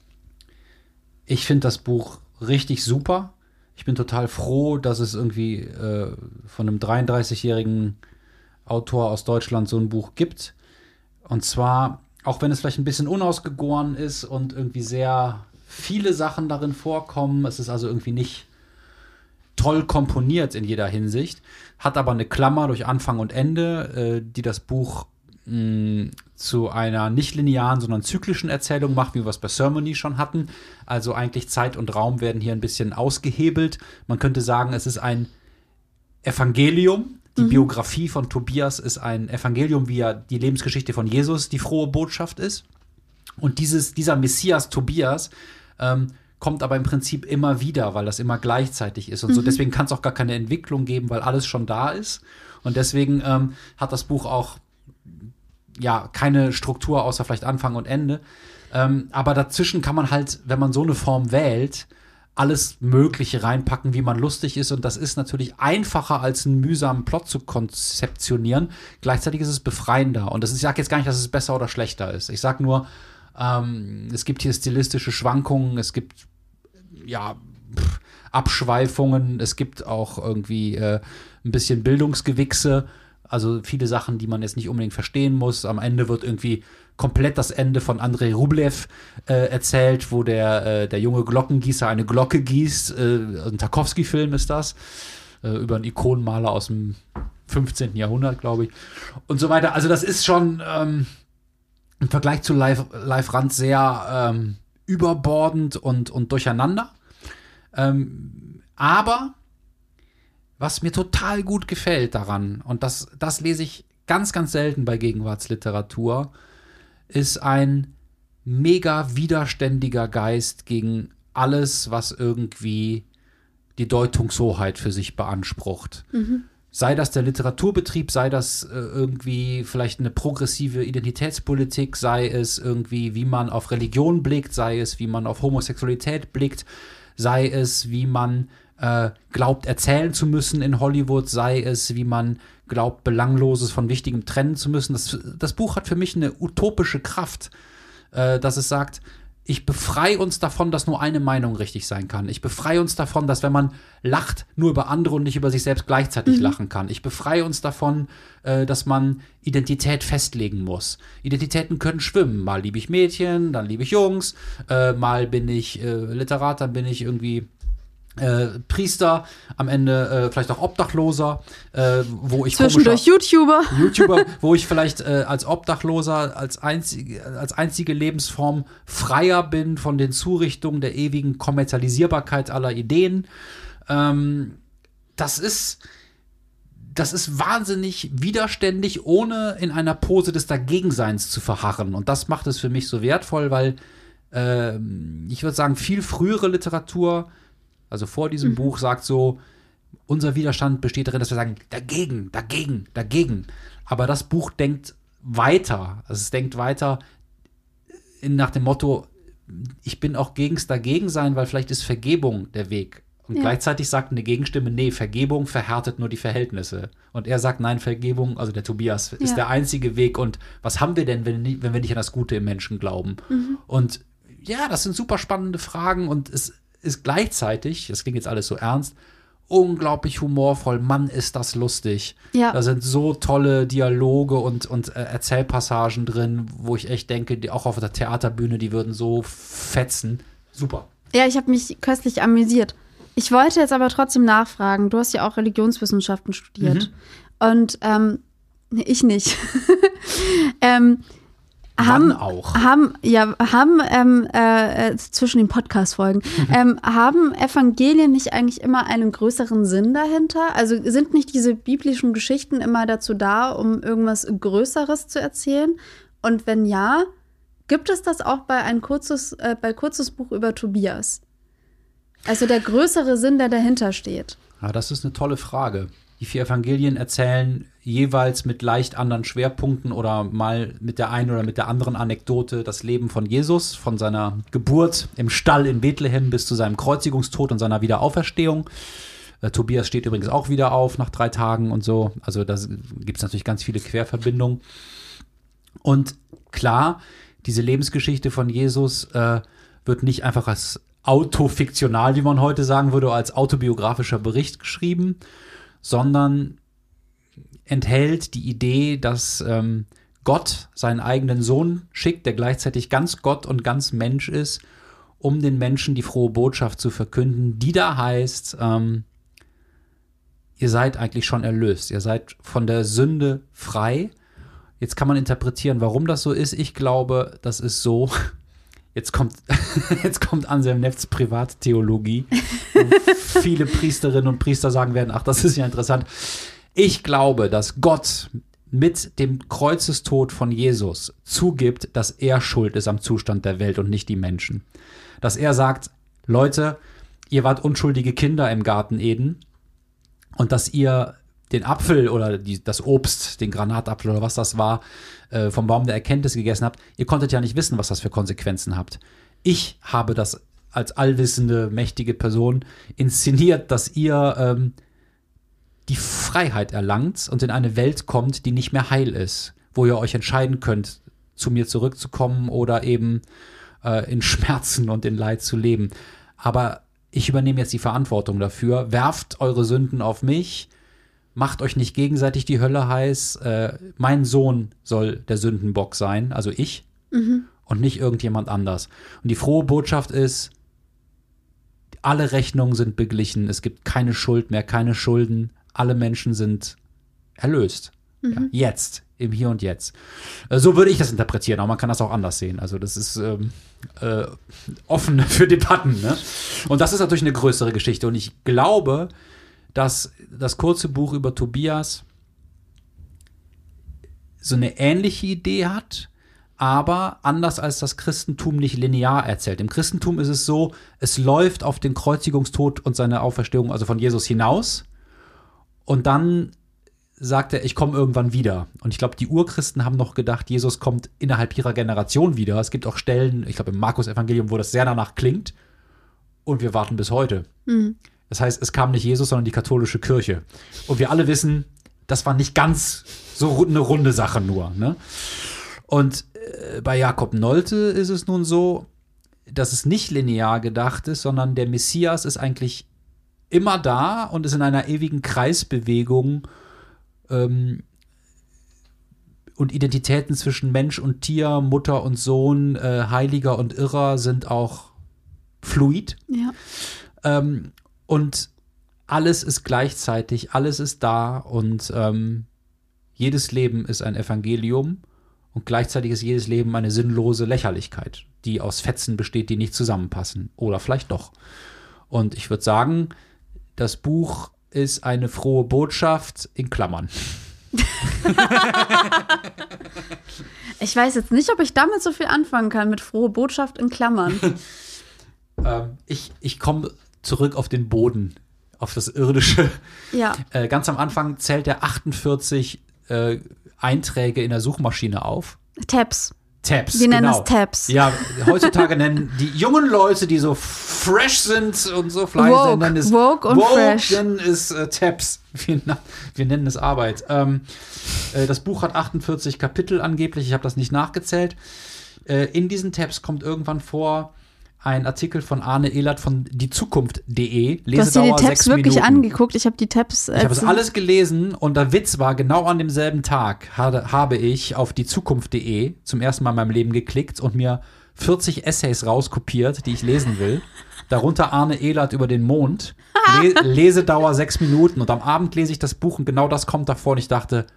Speaker 2: ich finde das Buch richtig super. Ich bin total froh, dass es irgendwie äh, von einem 33-jährigen Autor aus Deutschland so ein Buch gibt. Und zwar, auch wenn es vielleicht ein bisschen unausgegoren ist und irgendwie sehr viele Sachen darin vorkommen, es ist also irgendwie nicht toll komponiert in jeder Hinsicht, hat aber eine Klammer durch Anfang und Ende, äh, die das Buch mh, zu einer nicht linearen, sondern zyklischen Erzählung macht, wie wir es bei Ceremony schon hatten. Also eigentlich Zeit und Raum werden hier ein bisschen ausgehebelt. Man könnte sagen, es ist ein Evangelium. Die Biografie von Tobias ist ein Evangelium, wie ja die Lebensgeschichte von Jesus die frohe Botschaft ist. Und dieses, dieser Messias Tobias ähm, kommt aber im Prinzip immer wieder, weil das immer gleichzeitig ist und so. Deswegen kann es auch gar keine Entwicklung geben, weil alles schon da ist. Und deswegen ähm, hat das Buch auch ja keine Struktur außer vielleicht Anfang und Ende. Ähm, aber dazwischen kann man halt, wenn man so eine Form wählt, alles Mögliche reinpacken, wie man lustig ist. Und das ist natürlich einfacher, als einen mühsamen Plot zu konzeptionieren. Gleichzeitig ist es befreiender. Und das ist, ich sage jetzt gar nicht, dass es besser oder schlechter ist. Ich sage nur, ähm, es gibt hier stilistische Schwankungen, es gibt ja pff, Abschweifungen, es gibt auch irgendwie äh, ein bisschen Bildungsgewichse. Also viele Sachen, die man jetzt nicht unbedingt verstehen muss. Am Ende wird irgendwie komplett das Ende von Andrei Rublev äh, erzählt, wo der, äh, der junge Glockengießer eine Glocke gießt. Äh, ein Tarkovsky-Film ist das. äh, über einen Ikonenmaler aus dem 15. Jahrhundert, glaube ich, und so weiter. Also das ist schon ähm, im Vergleich zu Live, Live Rand sehr ähm, überbordend und, und durcheinander. Ähm, aber was mir total gut gefällt daran, und das, das lese ich ganz, ganz selten bei Gegenwartsliteratur, ist ein mega widerständiger Geist gegen alles, was irgendwie die Deutungshoheit für sich beansprucht. Mhm. Sei das der Literaturbetrieb, sei das äh, irgendwie vielleicht eine progressive Identitätspolitik, sei es irgendwie, wie man auf Religion blickt, sei es, wie man auf Homosexualität blickt, sei es, wie man äh, glaubt, erzählen zu müssen in Hollywood, sei es, wie man glaubt, Belangloses von Wichtigem trennen zu müssen. Das, das Buch hat für mich eine utopische Kraft, äh, dass es sagt, ich befreie uns davon, dass nur eine Meinung richtig sein kann. Ich befreie uns davon, dass wenn man lacht, nur über andere und nicht über sich selbst gleichzeitig mhm. lachen kann. Ich befreie uns davon, äh, dass man Identität festlegen muss. Identitäten können schwimmen. Mal liebe ich Mädchen, dann liebe ich Jungs, äh, mal bin ich äh, Literat, dann bin ich irgendwie äh, Priester, am Ende äh, vielleicht auch Obdachloser, äh, wo ich
Speaker 3: zwischendurch YouTuber,
Speaker 2: YouTuber, wo ich vielleicht äh, als Obdachloser als einzige, als einzige Lebensform freier bin von den Zurichtungen der ewigen Kommerzialisierbarkeit aller Ideen. Ähm, das ist das ist wahnsinnig widerständig, ohne in einer Pose des Dagegenseins zu verharren. Und das macht es für mich so wertvoll, weil äh, ich würde sagen, viel frühere Literatur also vor diesem mhm. Buch sagt so, unser Widerstand besteht darin, dass wir sagen, dagegen, dagegen, dagegen. Aber das Buch denkt weiter. Also es denkt weiter in, nach dem Motto, ich bin auch gegens dagegen sein, weil vielleicht ist Vergebung der Weg. Und ja. gleichzeitig sagt eine Gegenstimme, nee, Vergebung verhärtet nur die Verhältnisse. Und er sagt, nein, Vergebung, also der Tobias, ist ja. der einzige Weg. Und was haben wir denn, wenn, wenn wir nicht an das Gute im Menschen glauben? Mhm. Und ja, das sind super spannende Fragen und es ist gleichzeitig, das klingt jetzt alles so ernst, unglaublich humorvoll. Mann, ist das lustig. Ja. Da sind so tolle Dialoge und, und äh, Erzählpassagen drin, wo ich echt denke, die auch auf der Theaterbühne, die würden so fetzen. Super.
Speaker 3: Ja, ich habe mich köstlich amüsiert. Ich wollte jetzt aber trotzdem nachfragen. Du hast ja auch Religionswissenschaften studiert. Mhm. Und ähm, ich nicht. ähm, haben auch. Haben, ja, haben ähm, äh, zwischen den Podcast-Folgen, ähm, haben Evangelien nicht eigentlich immer einen größeren Sinn dahinter? Also sind nicht diese biblischen Geschichten immer dazu da, um irgendwas Größeres zu erzählen? Und wenn ja, gibt es das auch bei ein kurzes, äh, bei kurzes Buch über Tobias? Also der größere Sinn, der dahinter steht.
Speaker 2: Ja, das ist eine tolle Frage. Die vier Evangelien erzählen jeweils mit leicht anderen Schwerpunkten oder mal mit der einen oder mit der anderen Anekdote das Leben von Jesus, von seiner Geburt im Stall in Bethlehem bis zu seinem Kreuzigungstod und seiner Wiederauferstehung. Äh, Tobias steht übrigens auch wieder auf nach drei Tagen und so. Also da gibt es natürlich ganz viele Querverbindungen. Und klar, diese Lebensgeschichte von Jesus äh, wird nicht einfach als autofiktional, wie man heute sagen würde, als autobiografischer Bericht geschrieben, sondern enthält die Idee, dass ähm, Gott seinen eigenen Sohn schickt, der gleichzeitig ganz Gott und ganz Mensch ist, um den Menschen die frohe Botschaft zu verkünden, die da heißt, ähm, ihr seid eigentlich schon erlöst, ihr seid von der Sünde frei. Jetzt kann man interpretieren, warum das so ist. Ich glaube, das ist so, Jetzt kommt, jetzt kommt Anselm Nefts Privattheologie. viele Priesterinnen und Priester sagen werden, ach, das ist ja interessant. Ich glaube, dass Gott mit dem Kreuzestod von Jesus zugibt, dass er schuld ist am Zustand der Welt und nicht die Menschen. Dass er sagt, Leute, ihr wart unschuldige Kinder im Garten Eden und dass ihr den Apfel oder die, das Obst, den Granatapfel oder was das war, äh, vom Baum der Erkenntnis gegessen habt, ihr konntet ja nicht wissen, was das für Konsequenzen habt. Ich habe das als allwissende, mächtige Person inszeniert, dass ihr ähm, die Freiheit erlangt und in eine Welt kommt, die nicht mehr heil ist, wo ihr euch entscheiden könnt, zu mir zurückzukommen oder eben äh, in Schmerzen und in Leid zu leben. Aber ich übernehme jetzt die Verantwortung dafür. Werft eure Sünden auf mich macht euch nicht gegenseitig die Hölle heiß. Äh, mein Sohn soll der Sündenbock sein, also ich, mhm. und nicht irgendjemand anders. Und die frohe Botschaft ist, alle Rechnungen sind beglichen, es gibt keine Schuld mehr, keine Schulden, alle Menschen sind erlöst. Ja, jetzt, im Hier und Jetzt. Äh, So würde ich das interpretieren, aber man kann das auch anders sehen. Also das ist ähm, äh, offen für Debatten. Ne? Und das ist natürlich eine größere Geschichte. Und ich glaube, dass das kurze Buch über Tobias so eine ähnliche Idee hat, aber anders als das Christentum nicht linear erzählt. Im Christentum ist es so, es läuft auf den Kreuzigungstod und seine Auferstehung, also von Jesus hinaus. Und dann sagt er, ich komme irgendwann wieder. Und ich glaube, die Urchristen haben noch gedacht, Jesus kommt innerhalb ihrer Generation wieder. Es gibt auch Stellen, ich glaube im Markus-Evangelium, wo das sehr danach klingt. Und wir warten bis heute. Das heißt, es kam nicht Jesus, sondern die katholische Kirche. Und wir alle wissen, das war nicht ganz so eine runde Sache nur. Ne? Und äh, bei Jakob Nolte ist es nun so, dass es nicht linear gedacht ist, sondern der Messias ist eigentlich immer da und ist in einer ewigen Kreisbewegung ähm, und Identitäten zwischen Mensch und Tier, Mutter und Sohn, äh, Heiliger und Irrer sind auch fluid.
Speaker 3: Ja.
Speaker 2: Ähm, und alles ist gleichzeitig, alles ist da und ähm, jedes Leben ist ein Evangelium und gleichzeitig ist jedes Leben eine sinnlose Lächerlichkeit, die aus Fetzen besteht, die nicht zusammenpassen. Oder vielleicht doch. Und ich würde sagen, das Buch ist eine frohe Botschaft in Klammern.
Speaker 3: Ich weiß jetzt nicht, ob ich damit so viel anfangen kann mit frohe Botschaft in Klammern.
Speaker 2: Ähm, ich ich komme zurück auf den Boden, auf das Irdische.
Speaker 3: Ja.
Speaker 2: Äh, ganz am Anfang zählt er 48 äh, Einträge in der Suchmaschine auf.
Speaker 3: Tabs.
Speaker 2: Tabs.
Speaker 3: Wir nennen
Speaker 2: genau.
Speaker 3: es Tabs.
Speaker 2: Ja, heutzutage nennen die jungen Leute, die so fresh sind und so fleißig
Speaker 3: Woke.
Speaker 2: sind, nennen es
Speaker 3: Woke und fresh.
Speaker 2: nennen es äh, Tabs. Wir, wir nennen es Arbeit. Ähm, äh, das Buch hat 48 Kapitel angeblich. Ich habe das nicht nachgezählt. Äh, in diesen Tabs kommt irgendwann vor ein Artikel von Arne Ehlert von diezukunft.de.
Speaker 3: Du hast dir die Tabs wirklich
Speaker 2: Minuten.
Speaker 3: angeguckt. Ich habe die Tabs.
Speaker 2: Ich habe es alles gelesen und der Witz war, genau an demselben Tag hatte, habe ich auf die Zukunft.de zum ersten Mal in meinem Leben geklickt und mir 40 Essays rauskopiert, die ich lesen will. Darunter Arne Ehlert über den Mond. Le Lesedauer sechs Minuten und am Abend lese ich das Buch und genau das kommt davor und ich dachte,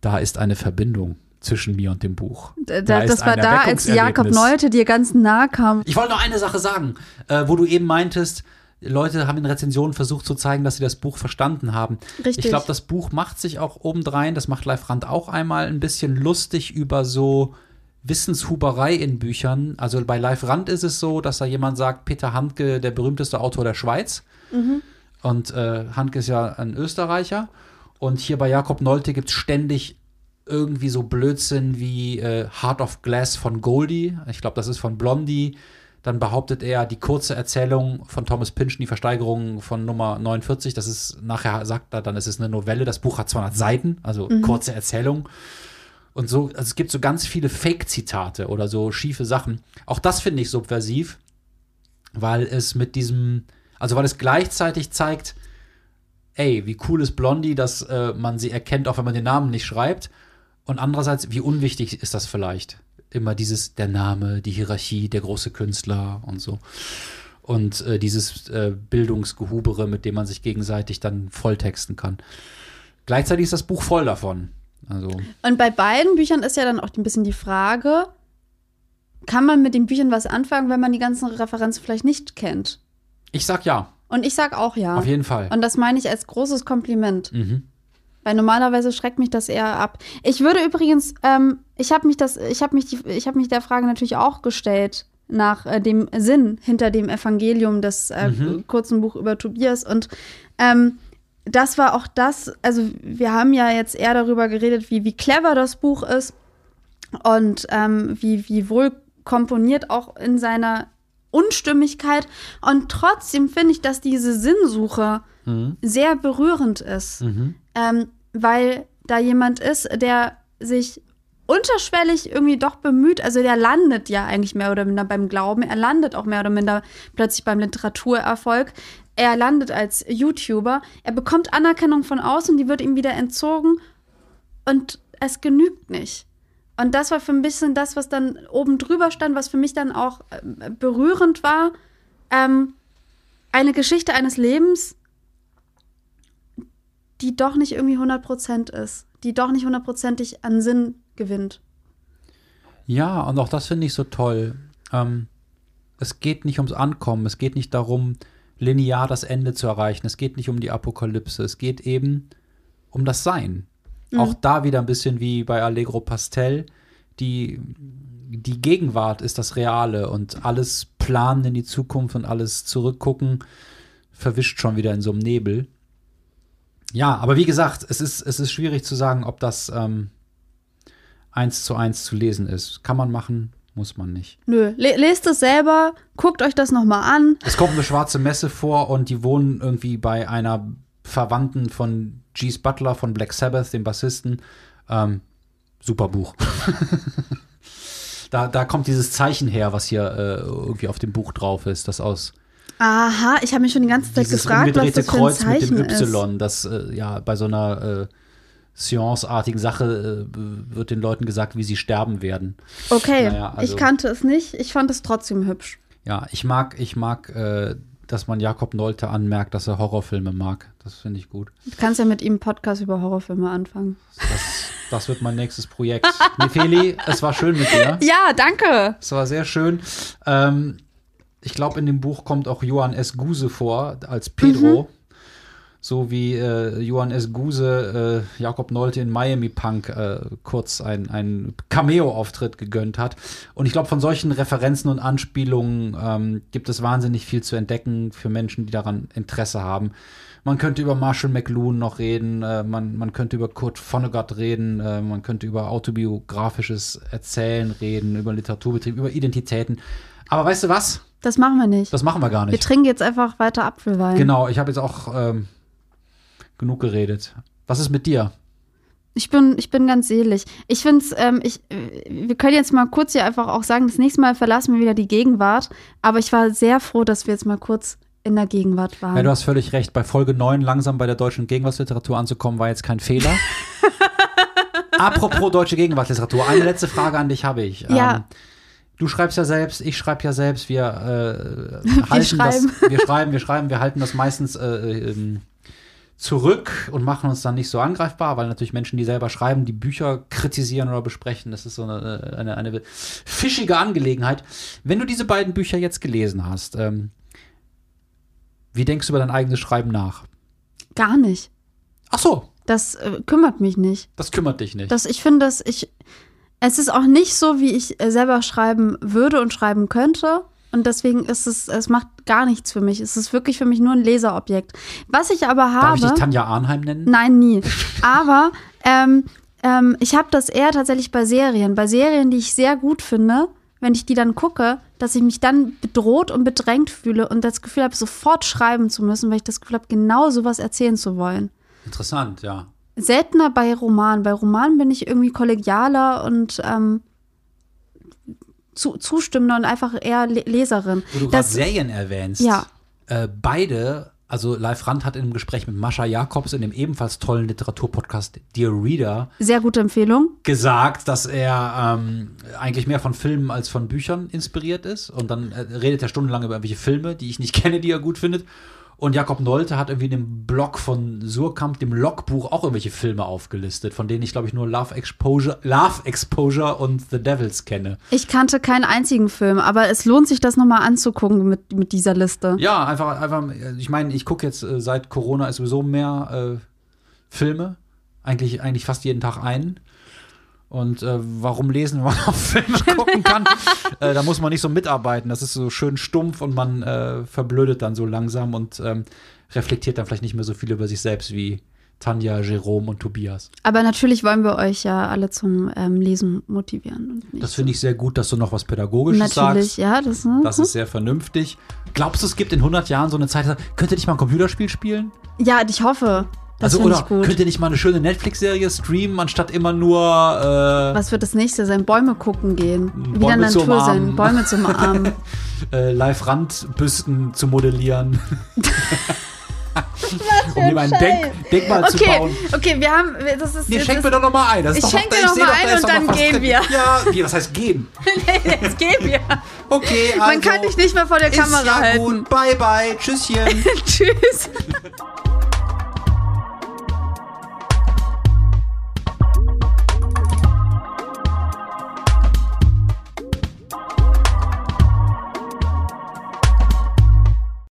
Speaker 2: da ist eine Verbindung zwischen mir und dem Buch.
Speaker 3: Da,
Speaker 2: Da
Speaker 3: das war da, als Jakob. Neute dir ganz nahe kam.
Speaker 2: Ich wollte noch eine Sache sagen, äh, wo du eben meintest, Leute haben in Rezensionen versucht zu zeigen, dass sie das Buch verstanden haben.
Speaker 3: Richtig.
Speaker 2: Ich glaube, das Buch macht sich auch obendrein, das macht Leif Rand auch einmal ein bisschen lustig über so Wissenshuberei in Büchern. Also bei Leif Rand ist es so, dass da jemand sagt, Peter Handke, der berühmteste Autor der Schweiz. Und äh, Handke ist ja ein Österreicher. Und hier bei Jakob Nolte gibt es ständig irgendwie so Blödsinn wie äh, Heart of Glass von Goldie. Ich glaube, das ist von Blondie. Dann behauptet er, die kurze Erzählung von Thomas Pynchon, die Versteigerung von Nummer 49, das ist, nachher sagt er dann, es ist eine Novelle. Das Buch hat 200 Seiten, also kurze Erzählung. Und so, also es gibt so ganz viele Fake-Zitate oder so schiefe Sachen. Auch das finde ich subversiv, weil es mit diesem, also weil es gleichzeitig zeigt, ey, wie cool ist Blondie, dass äh, man sie erkennt, auch wenn man den Namen nicht schreibt. Und andererseits, wie unwichtig ist das vielleicht? Immer dieses, der Name, die Hierarchie, der große Künstler und so. Und äh, dieses äh, Bildungsgehubere, mit dem man sich gegenseitig dann volltexten kann. Gleichzeitig ist das Buch voll davon. Also,
Speaker 3: Und bei beiden Büchern ist ja dann auch ein bisschen die Frage, kann man mit den Büchern was anfangen, wenn man die ganzen Referenzen vielleicht nicht kennt?
Speaker 2: ich sag ja,
Speaker 3: Und ich sag auch ja.
Speaker 2: auf jeden Fall.
Speaker 3: Und das meine ich als großes Kompliment.
Speaker 2: Mhm.
Speaker 3: Weil normalerweise schreckt mich das eher ab. Ich würde übrigens, ähm, ich habe mich das, ich habe mich die, ich habe mich der Frage natürlich auch gestellt nach äh, dem Sinn hinter dem Evangelium des äh,
Speaker 2: Mhm.
Speaker 3: kurzen Buch über Tobias und ähm, das war auch das, also wir haben ja jetzt eher darüber geredet, wie, wie clever das Buch ist und ähm, wie, wie wohl komponiert auch in seiner Unstimmigkeit. Und trotzdem finde ich, dass diese Sinnsuche
Speaker 2: Mhm.
Speaker 3: sehr berührend ist
Speaker 2: Mhm.
Speaker 3: Ähm, weil da jemand ist, der sich unterschwellig irgendwie doch bemüht, also der landet ja eigentlich mehr oder minder beim Glauben, er landet auch mehr oder minder plötzlich beim Literaturerfolg, er landet als YouTuber, er bekommt Anerkennung von außen, die wird ihm wieder entzogen. Und es genügt nicht. Und das war für ein bisschen das, was dann oben drüber stand, was für mich dann auch äh, berührend war, ähm, eine Geschichte eines Lebens, die doch nicht irgendwie 100% ist, die doch nicht hundertprozentig an Sinn gewinnt.
Speaker 2: Ja, und auch das finde ich so toll. Ähm, es geht nicht ums Ankommen, es geht nicht darum, linear das Ende zu erreichen, es geht nicht um die Apokalypse, es geht eben um das Sein.
Speaker 3: Mhm.
Speaker 2: Auch da wieder ein bisschen wie bei Allegro Pastel, die, die Gegenwart ist das Reale und alles planen in die Zukunft und alles zurückgucken verwischt schon wieder in so einem Nebel. Ja, aber wie gesagt, es ist, es ist schwierig zu sagen, ob das ähm, eins zu eins zu lesen ist. Kann man machen, muss man nicht.
Speaker 3: Nö, le lest es selber, guckt euch das nochmal an.
Speaker 2: Es kommt eine schwarze Messe vor und die wohnen irgendwie bei einer Verwandten von Geese Butler von Black Sabbath, dem Bassisten. Ähm, super Buch. da, da kommt dieses Zeichen her, was hier äh, irgendwie auf dem Buch drauf ist, das aus
Speaker 3: Aha, ich habe mich schon die ganze Zeit
Speaker 2: dieses
Speaker 3: gefragt, was das für ein
Speaker 2: Kreuz mit
Speaker 3: Zeichen
Speaker 2: dem
Speaker 3: ist.
Speaker 2: Y, das äh, ja bei so einer äh, Seance-artigen Sache äh, wird den Leuten gesagt, wie sie sterben werden.
Speaker 3: Okay,
Speaker 2: Naja, also-
Speaker 3: ich kannte es nicht. Ich fand es trotzdem hübsch.
Speaker 2: Ja, ich mag, ich mag, äh, dass man Jakob Nolte anmerkt, dass er Horrorfilme mag. Das finde ich gut.
Speaker 3: Du kannst ja mit ihm einen Podcast über Horrorfilme anfangen.
Speaker 2: Das, das wird mein nächstes Projekt. Nefeli, es war schön mit dir.
Speaker 3: Ja, danke.
Speaker 2: Es war sehr schön. Ähm, ich glaube, in dem Buch kommt auch Johann S. Guse vor als Pedro. So wie äh, Johann S. Guse äh, Jakob Nolte in Miami Punk äh, kurz ein, ein Cameo-Auftritt gegönnt hat. Und ich glaube, von solchen Referenzen und Anspielungen ähm, gibt es wahnsinnig viel zu entdecken für Menschen, die daran Interesse haben. Man könnte über Marshall McLuhan noch reden, äh, man, man könnte über Kurt Vonnegut reden, äh, man könnte über autobiografisches Erzählen reden, über Literaturbetrieb, über Identitäten. Aber weißt du was?
Speaker 3: Das machen wir nicht.
Speaker 2: Das machen wir gar
Speaker 3: wir
Speaker 2: nicht.
Speaker 3: trinken jetzt einfach weiter Apfelwein.
Speaker 2: Genau, ich habe jetzt auch ähm, genug geredet. Was ist mit dir?
Speaker 3: Ich bin, ich bin ganz selig. Ich finde es, ähm, ich, äh, wir können jetzt mal kurz hier einfach auch sagen, das nächste Mal verlassen wir wieder die Gegenwart. Aber ich war sehr froh, dass wir jetzt mal kurz in der Gegenwart waren.
Speaker 2: Ja, du hast völlig recht. Bei Folge 9 langsam bei der deutschen Gegenwartsliteratur anzukommen, war jetzt kein Fehler. Apropos deutsche Gegenwartsliteratur, eine letzte Frage an dich habe ich.
Speaker 3: Ja.
Speaker 2: Ähm, du schreibst ja selbst, ich schreibe ja selbst. Wir, äh, halten
Speaker 3: schreiben.
Speaker 2: das. Wir schreiben, wir schreiben, wir halten das meistens äh, ähm, zurück und machen uns dann nicht so angreifbar, weil natürlich Menschen, die selber schreiben, die Bücher kritisieren oder besprechen, das ist so eine, eine, eine fischige Angelegenheit. Wenn du diese beiden Bücher jetzt gelesen hast, ähm, wie denkst du über dein eigenes Schreiben nach?
Speaker 3: Gar nicht.
Speaker 2: Ach so,
Speaker 3: Das äh, kümmert mich nicht.
Speaker 2: das kümmert dich nicht.
Speaker 3: Das, ich finde, dass ich. Es ist auch nicht so, wie ich äh, selber schreiben würde und schreiben könnte. Und deswegen ist es, es macht gar nichts für mich. Es ist wirklich für mich nur ein Leserobjekt. Was ich aber
Speaker 2: Darf
Speaker 3: habe.
Speaker 2: ich dich Tanja Arnheim nennen?
Speaker 3: Nein, nie. Aber ähm, ähm, ich habe das eher tatsächlich bei Serien. Bei Serien, die ich sehr gut finde, wenn ich die dann gucke, dass ich mich dann bedroht und bedrängt fühle und das Gefühl habe, sofort schreiben zu müssen, weil ich das Gefühl habe, genau sowas erzählen zu wollen.
Speaker 2: Interessant, ja.
Speaker 3: Seltener bei Romanen. Bei Romanen bin ich irgendwie kollegialer und ähm, zu, zustimmender und einfach eher Le Leserin.
Speaker 2: Wo du gerade Serien erwähnst.
Speaker 3: Ja.
Speaker 2: Äh, beide, also Live Rand hat in einem Gespräch mit Mascha Jakobs in dem ebenfalls tollen Literaturpodcast Dear Reader
Speaker 3: sehr gute Empfehlung.
Speaker 2: gesagt, dass er ähm, eigentlich mehr von Filmen als von Büchern inspiriert ist. Und dann äh, redet er stundenlang über irgendwelche Filme, die ich nicht kenne, die er gut findet. Und Jakob Nolte hat irgendwie in dem Blog von Surkamp, dem Logbuch, auch irgendwelche Filme aufgelistet, von denen ich, glaube ich, nur Love Exposure, Love Exposure und The Devils kenne.
Speaker 3: Ich kannte keinen einzigen Film, aber es lohnt sich, das nochmal anzugucken mit, mit dieser Liste.
Speaker 2: Ja, einfach, einfach ich meine, ich gucke jetzt äh, seit Corona ist sowieso mehr äh, Filme. Eigentlich, eigentlich fast jeden Tag einen. Und äh, warum lesen, wenn man auf Filme gucken kann? äh, da muss man nicht so mitarbeiten. Das ist so schön stumpf und man äh, verblödet dann so langsam und ähm, reflektiert dann vielleicht nicht mehr so viel über sich selbst wie Tanja, Jerome und Tobias.
Speaker 3: Aber natürlich wollen wir euch ja alle zum ähm, Lesen motivieren.
Speaker 2: Das finde ich sehr gut, dass du noch was Pädagogisches
Speaker 3: Natürlich,
Speaker 2: sagst.
Speaker 3: ja. Das, ne?
Speaker 2: Das ist sehr vernünftig. Glaubst du, es gibt in 100 Jahren so eine Zeit, könnt ihr nicht mal ein Computerspiel spielen?
Speaker 3: ja, ich hoffe. Das
Speaker 2: also oder könnt ihr nicht mal eine schöne Netflix-Serie streamen, anstatt immer nur äh,
Speaker 3: Was wird das nächste sein? Bäume gucken gehen.
Speaker 2: Bäume
Speaker 3: Wieder
Speaker 2: zu
Speaker 3: Natur sein. Bäume zum Umarmen.
Speaker 2: äh, Live-Randbüsten zu modellieren? um hier mal ein Denk Denkmal zu
Speaker 3: Okay,
Speaker 2: bauen.
Speaker 3: okay, wir haben, das ist
Speaker 2: Nee,
Speaker 3: jetzt
Speaker 2: schenk
Speaker 3: ist,
Speaker 2: mir doch noch mal ein. Das ist
Speaker 3: Ich
Speaker 2: doch
Speaker 3: schenk
Speaker 2: noch,
Speaker 3: dir noch
Speaker 2: seh
Speaker 3: mal
Speaker 2: doch,
Speaker 3: ein und dann
Speaker 2: was
Speaker 3: gehen
Speaker 2: drin.
Speaker 3: wir.
Speaker 2: Ja, wie, was heißt gehen?
Speaker 3: jetzt gehen wir.
Speaker 2: Okay, also.
Speaker 3: Man kann dich nicht mehr vor der Kamera
Speaker 2: ja
Speaker 3: halten.
Speaker 2: gut. Bye, bye. Tschüsschen.
Speaker 3: Tschüss.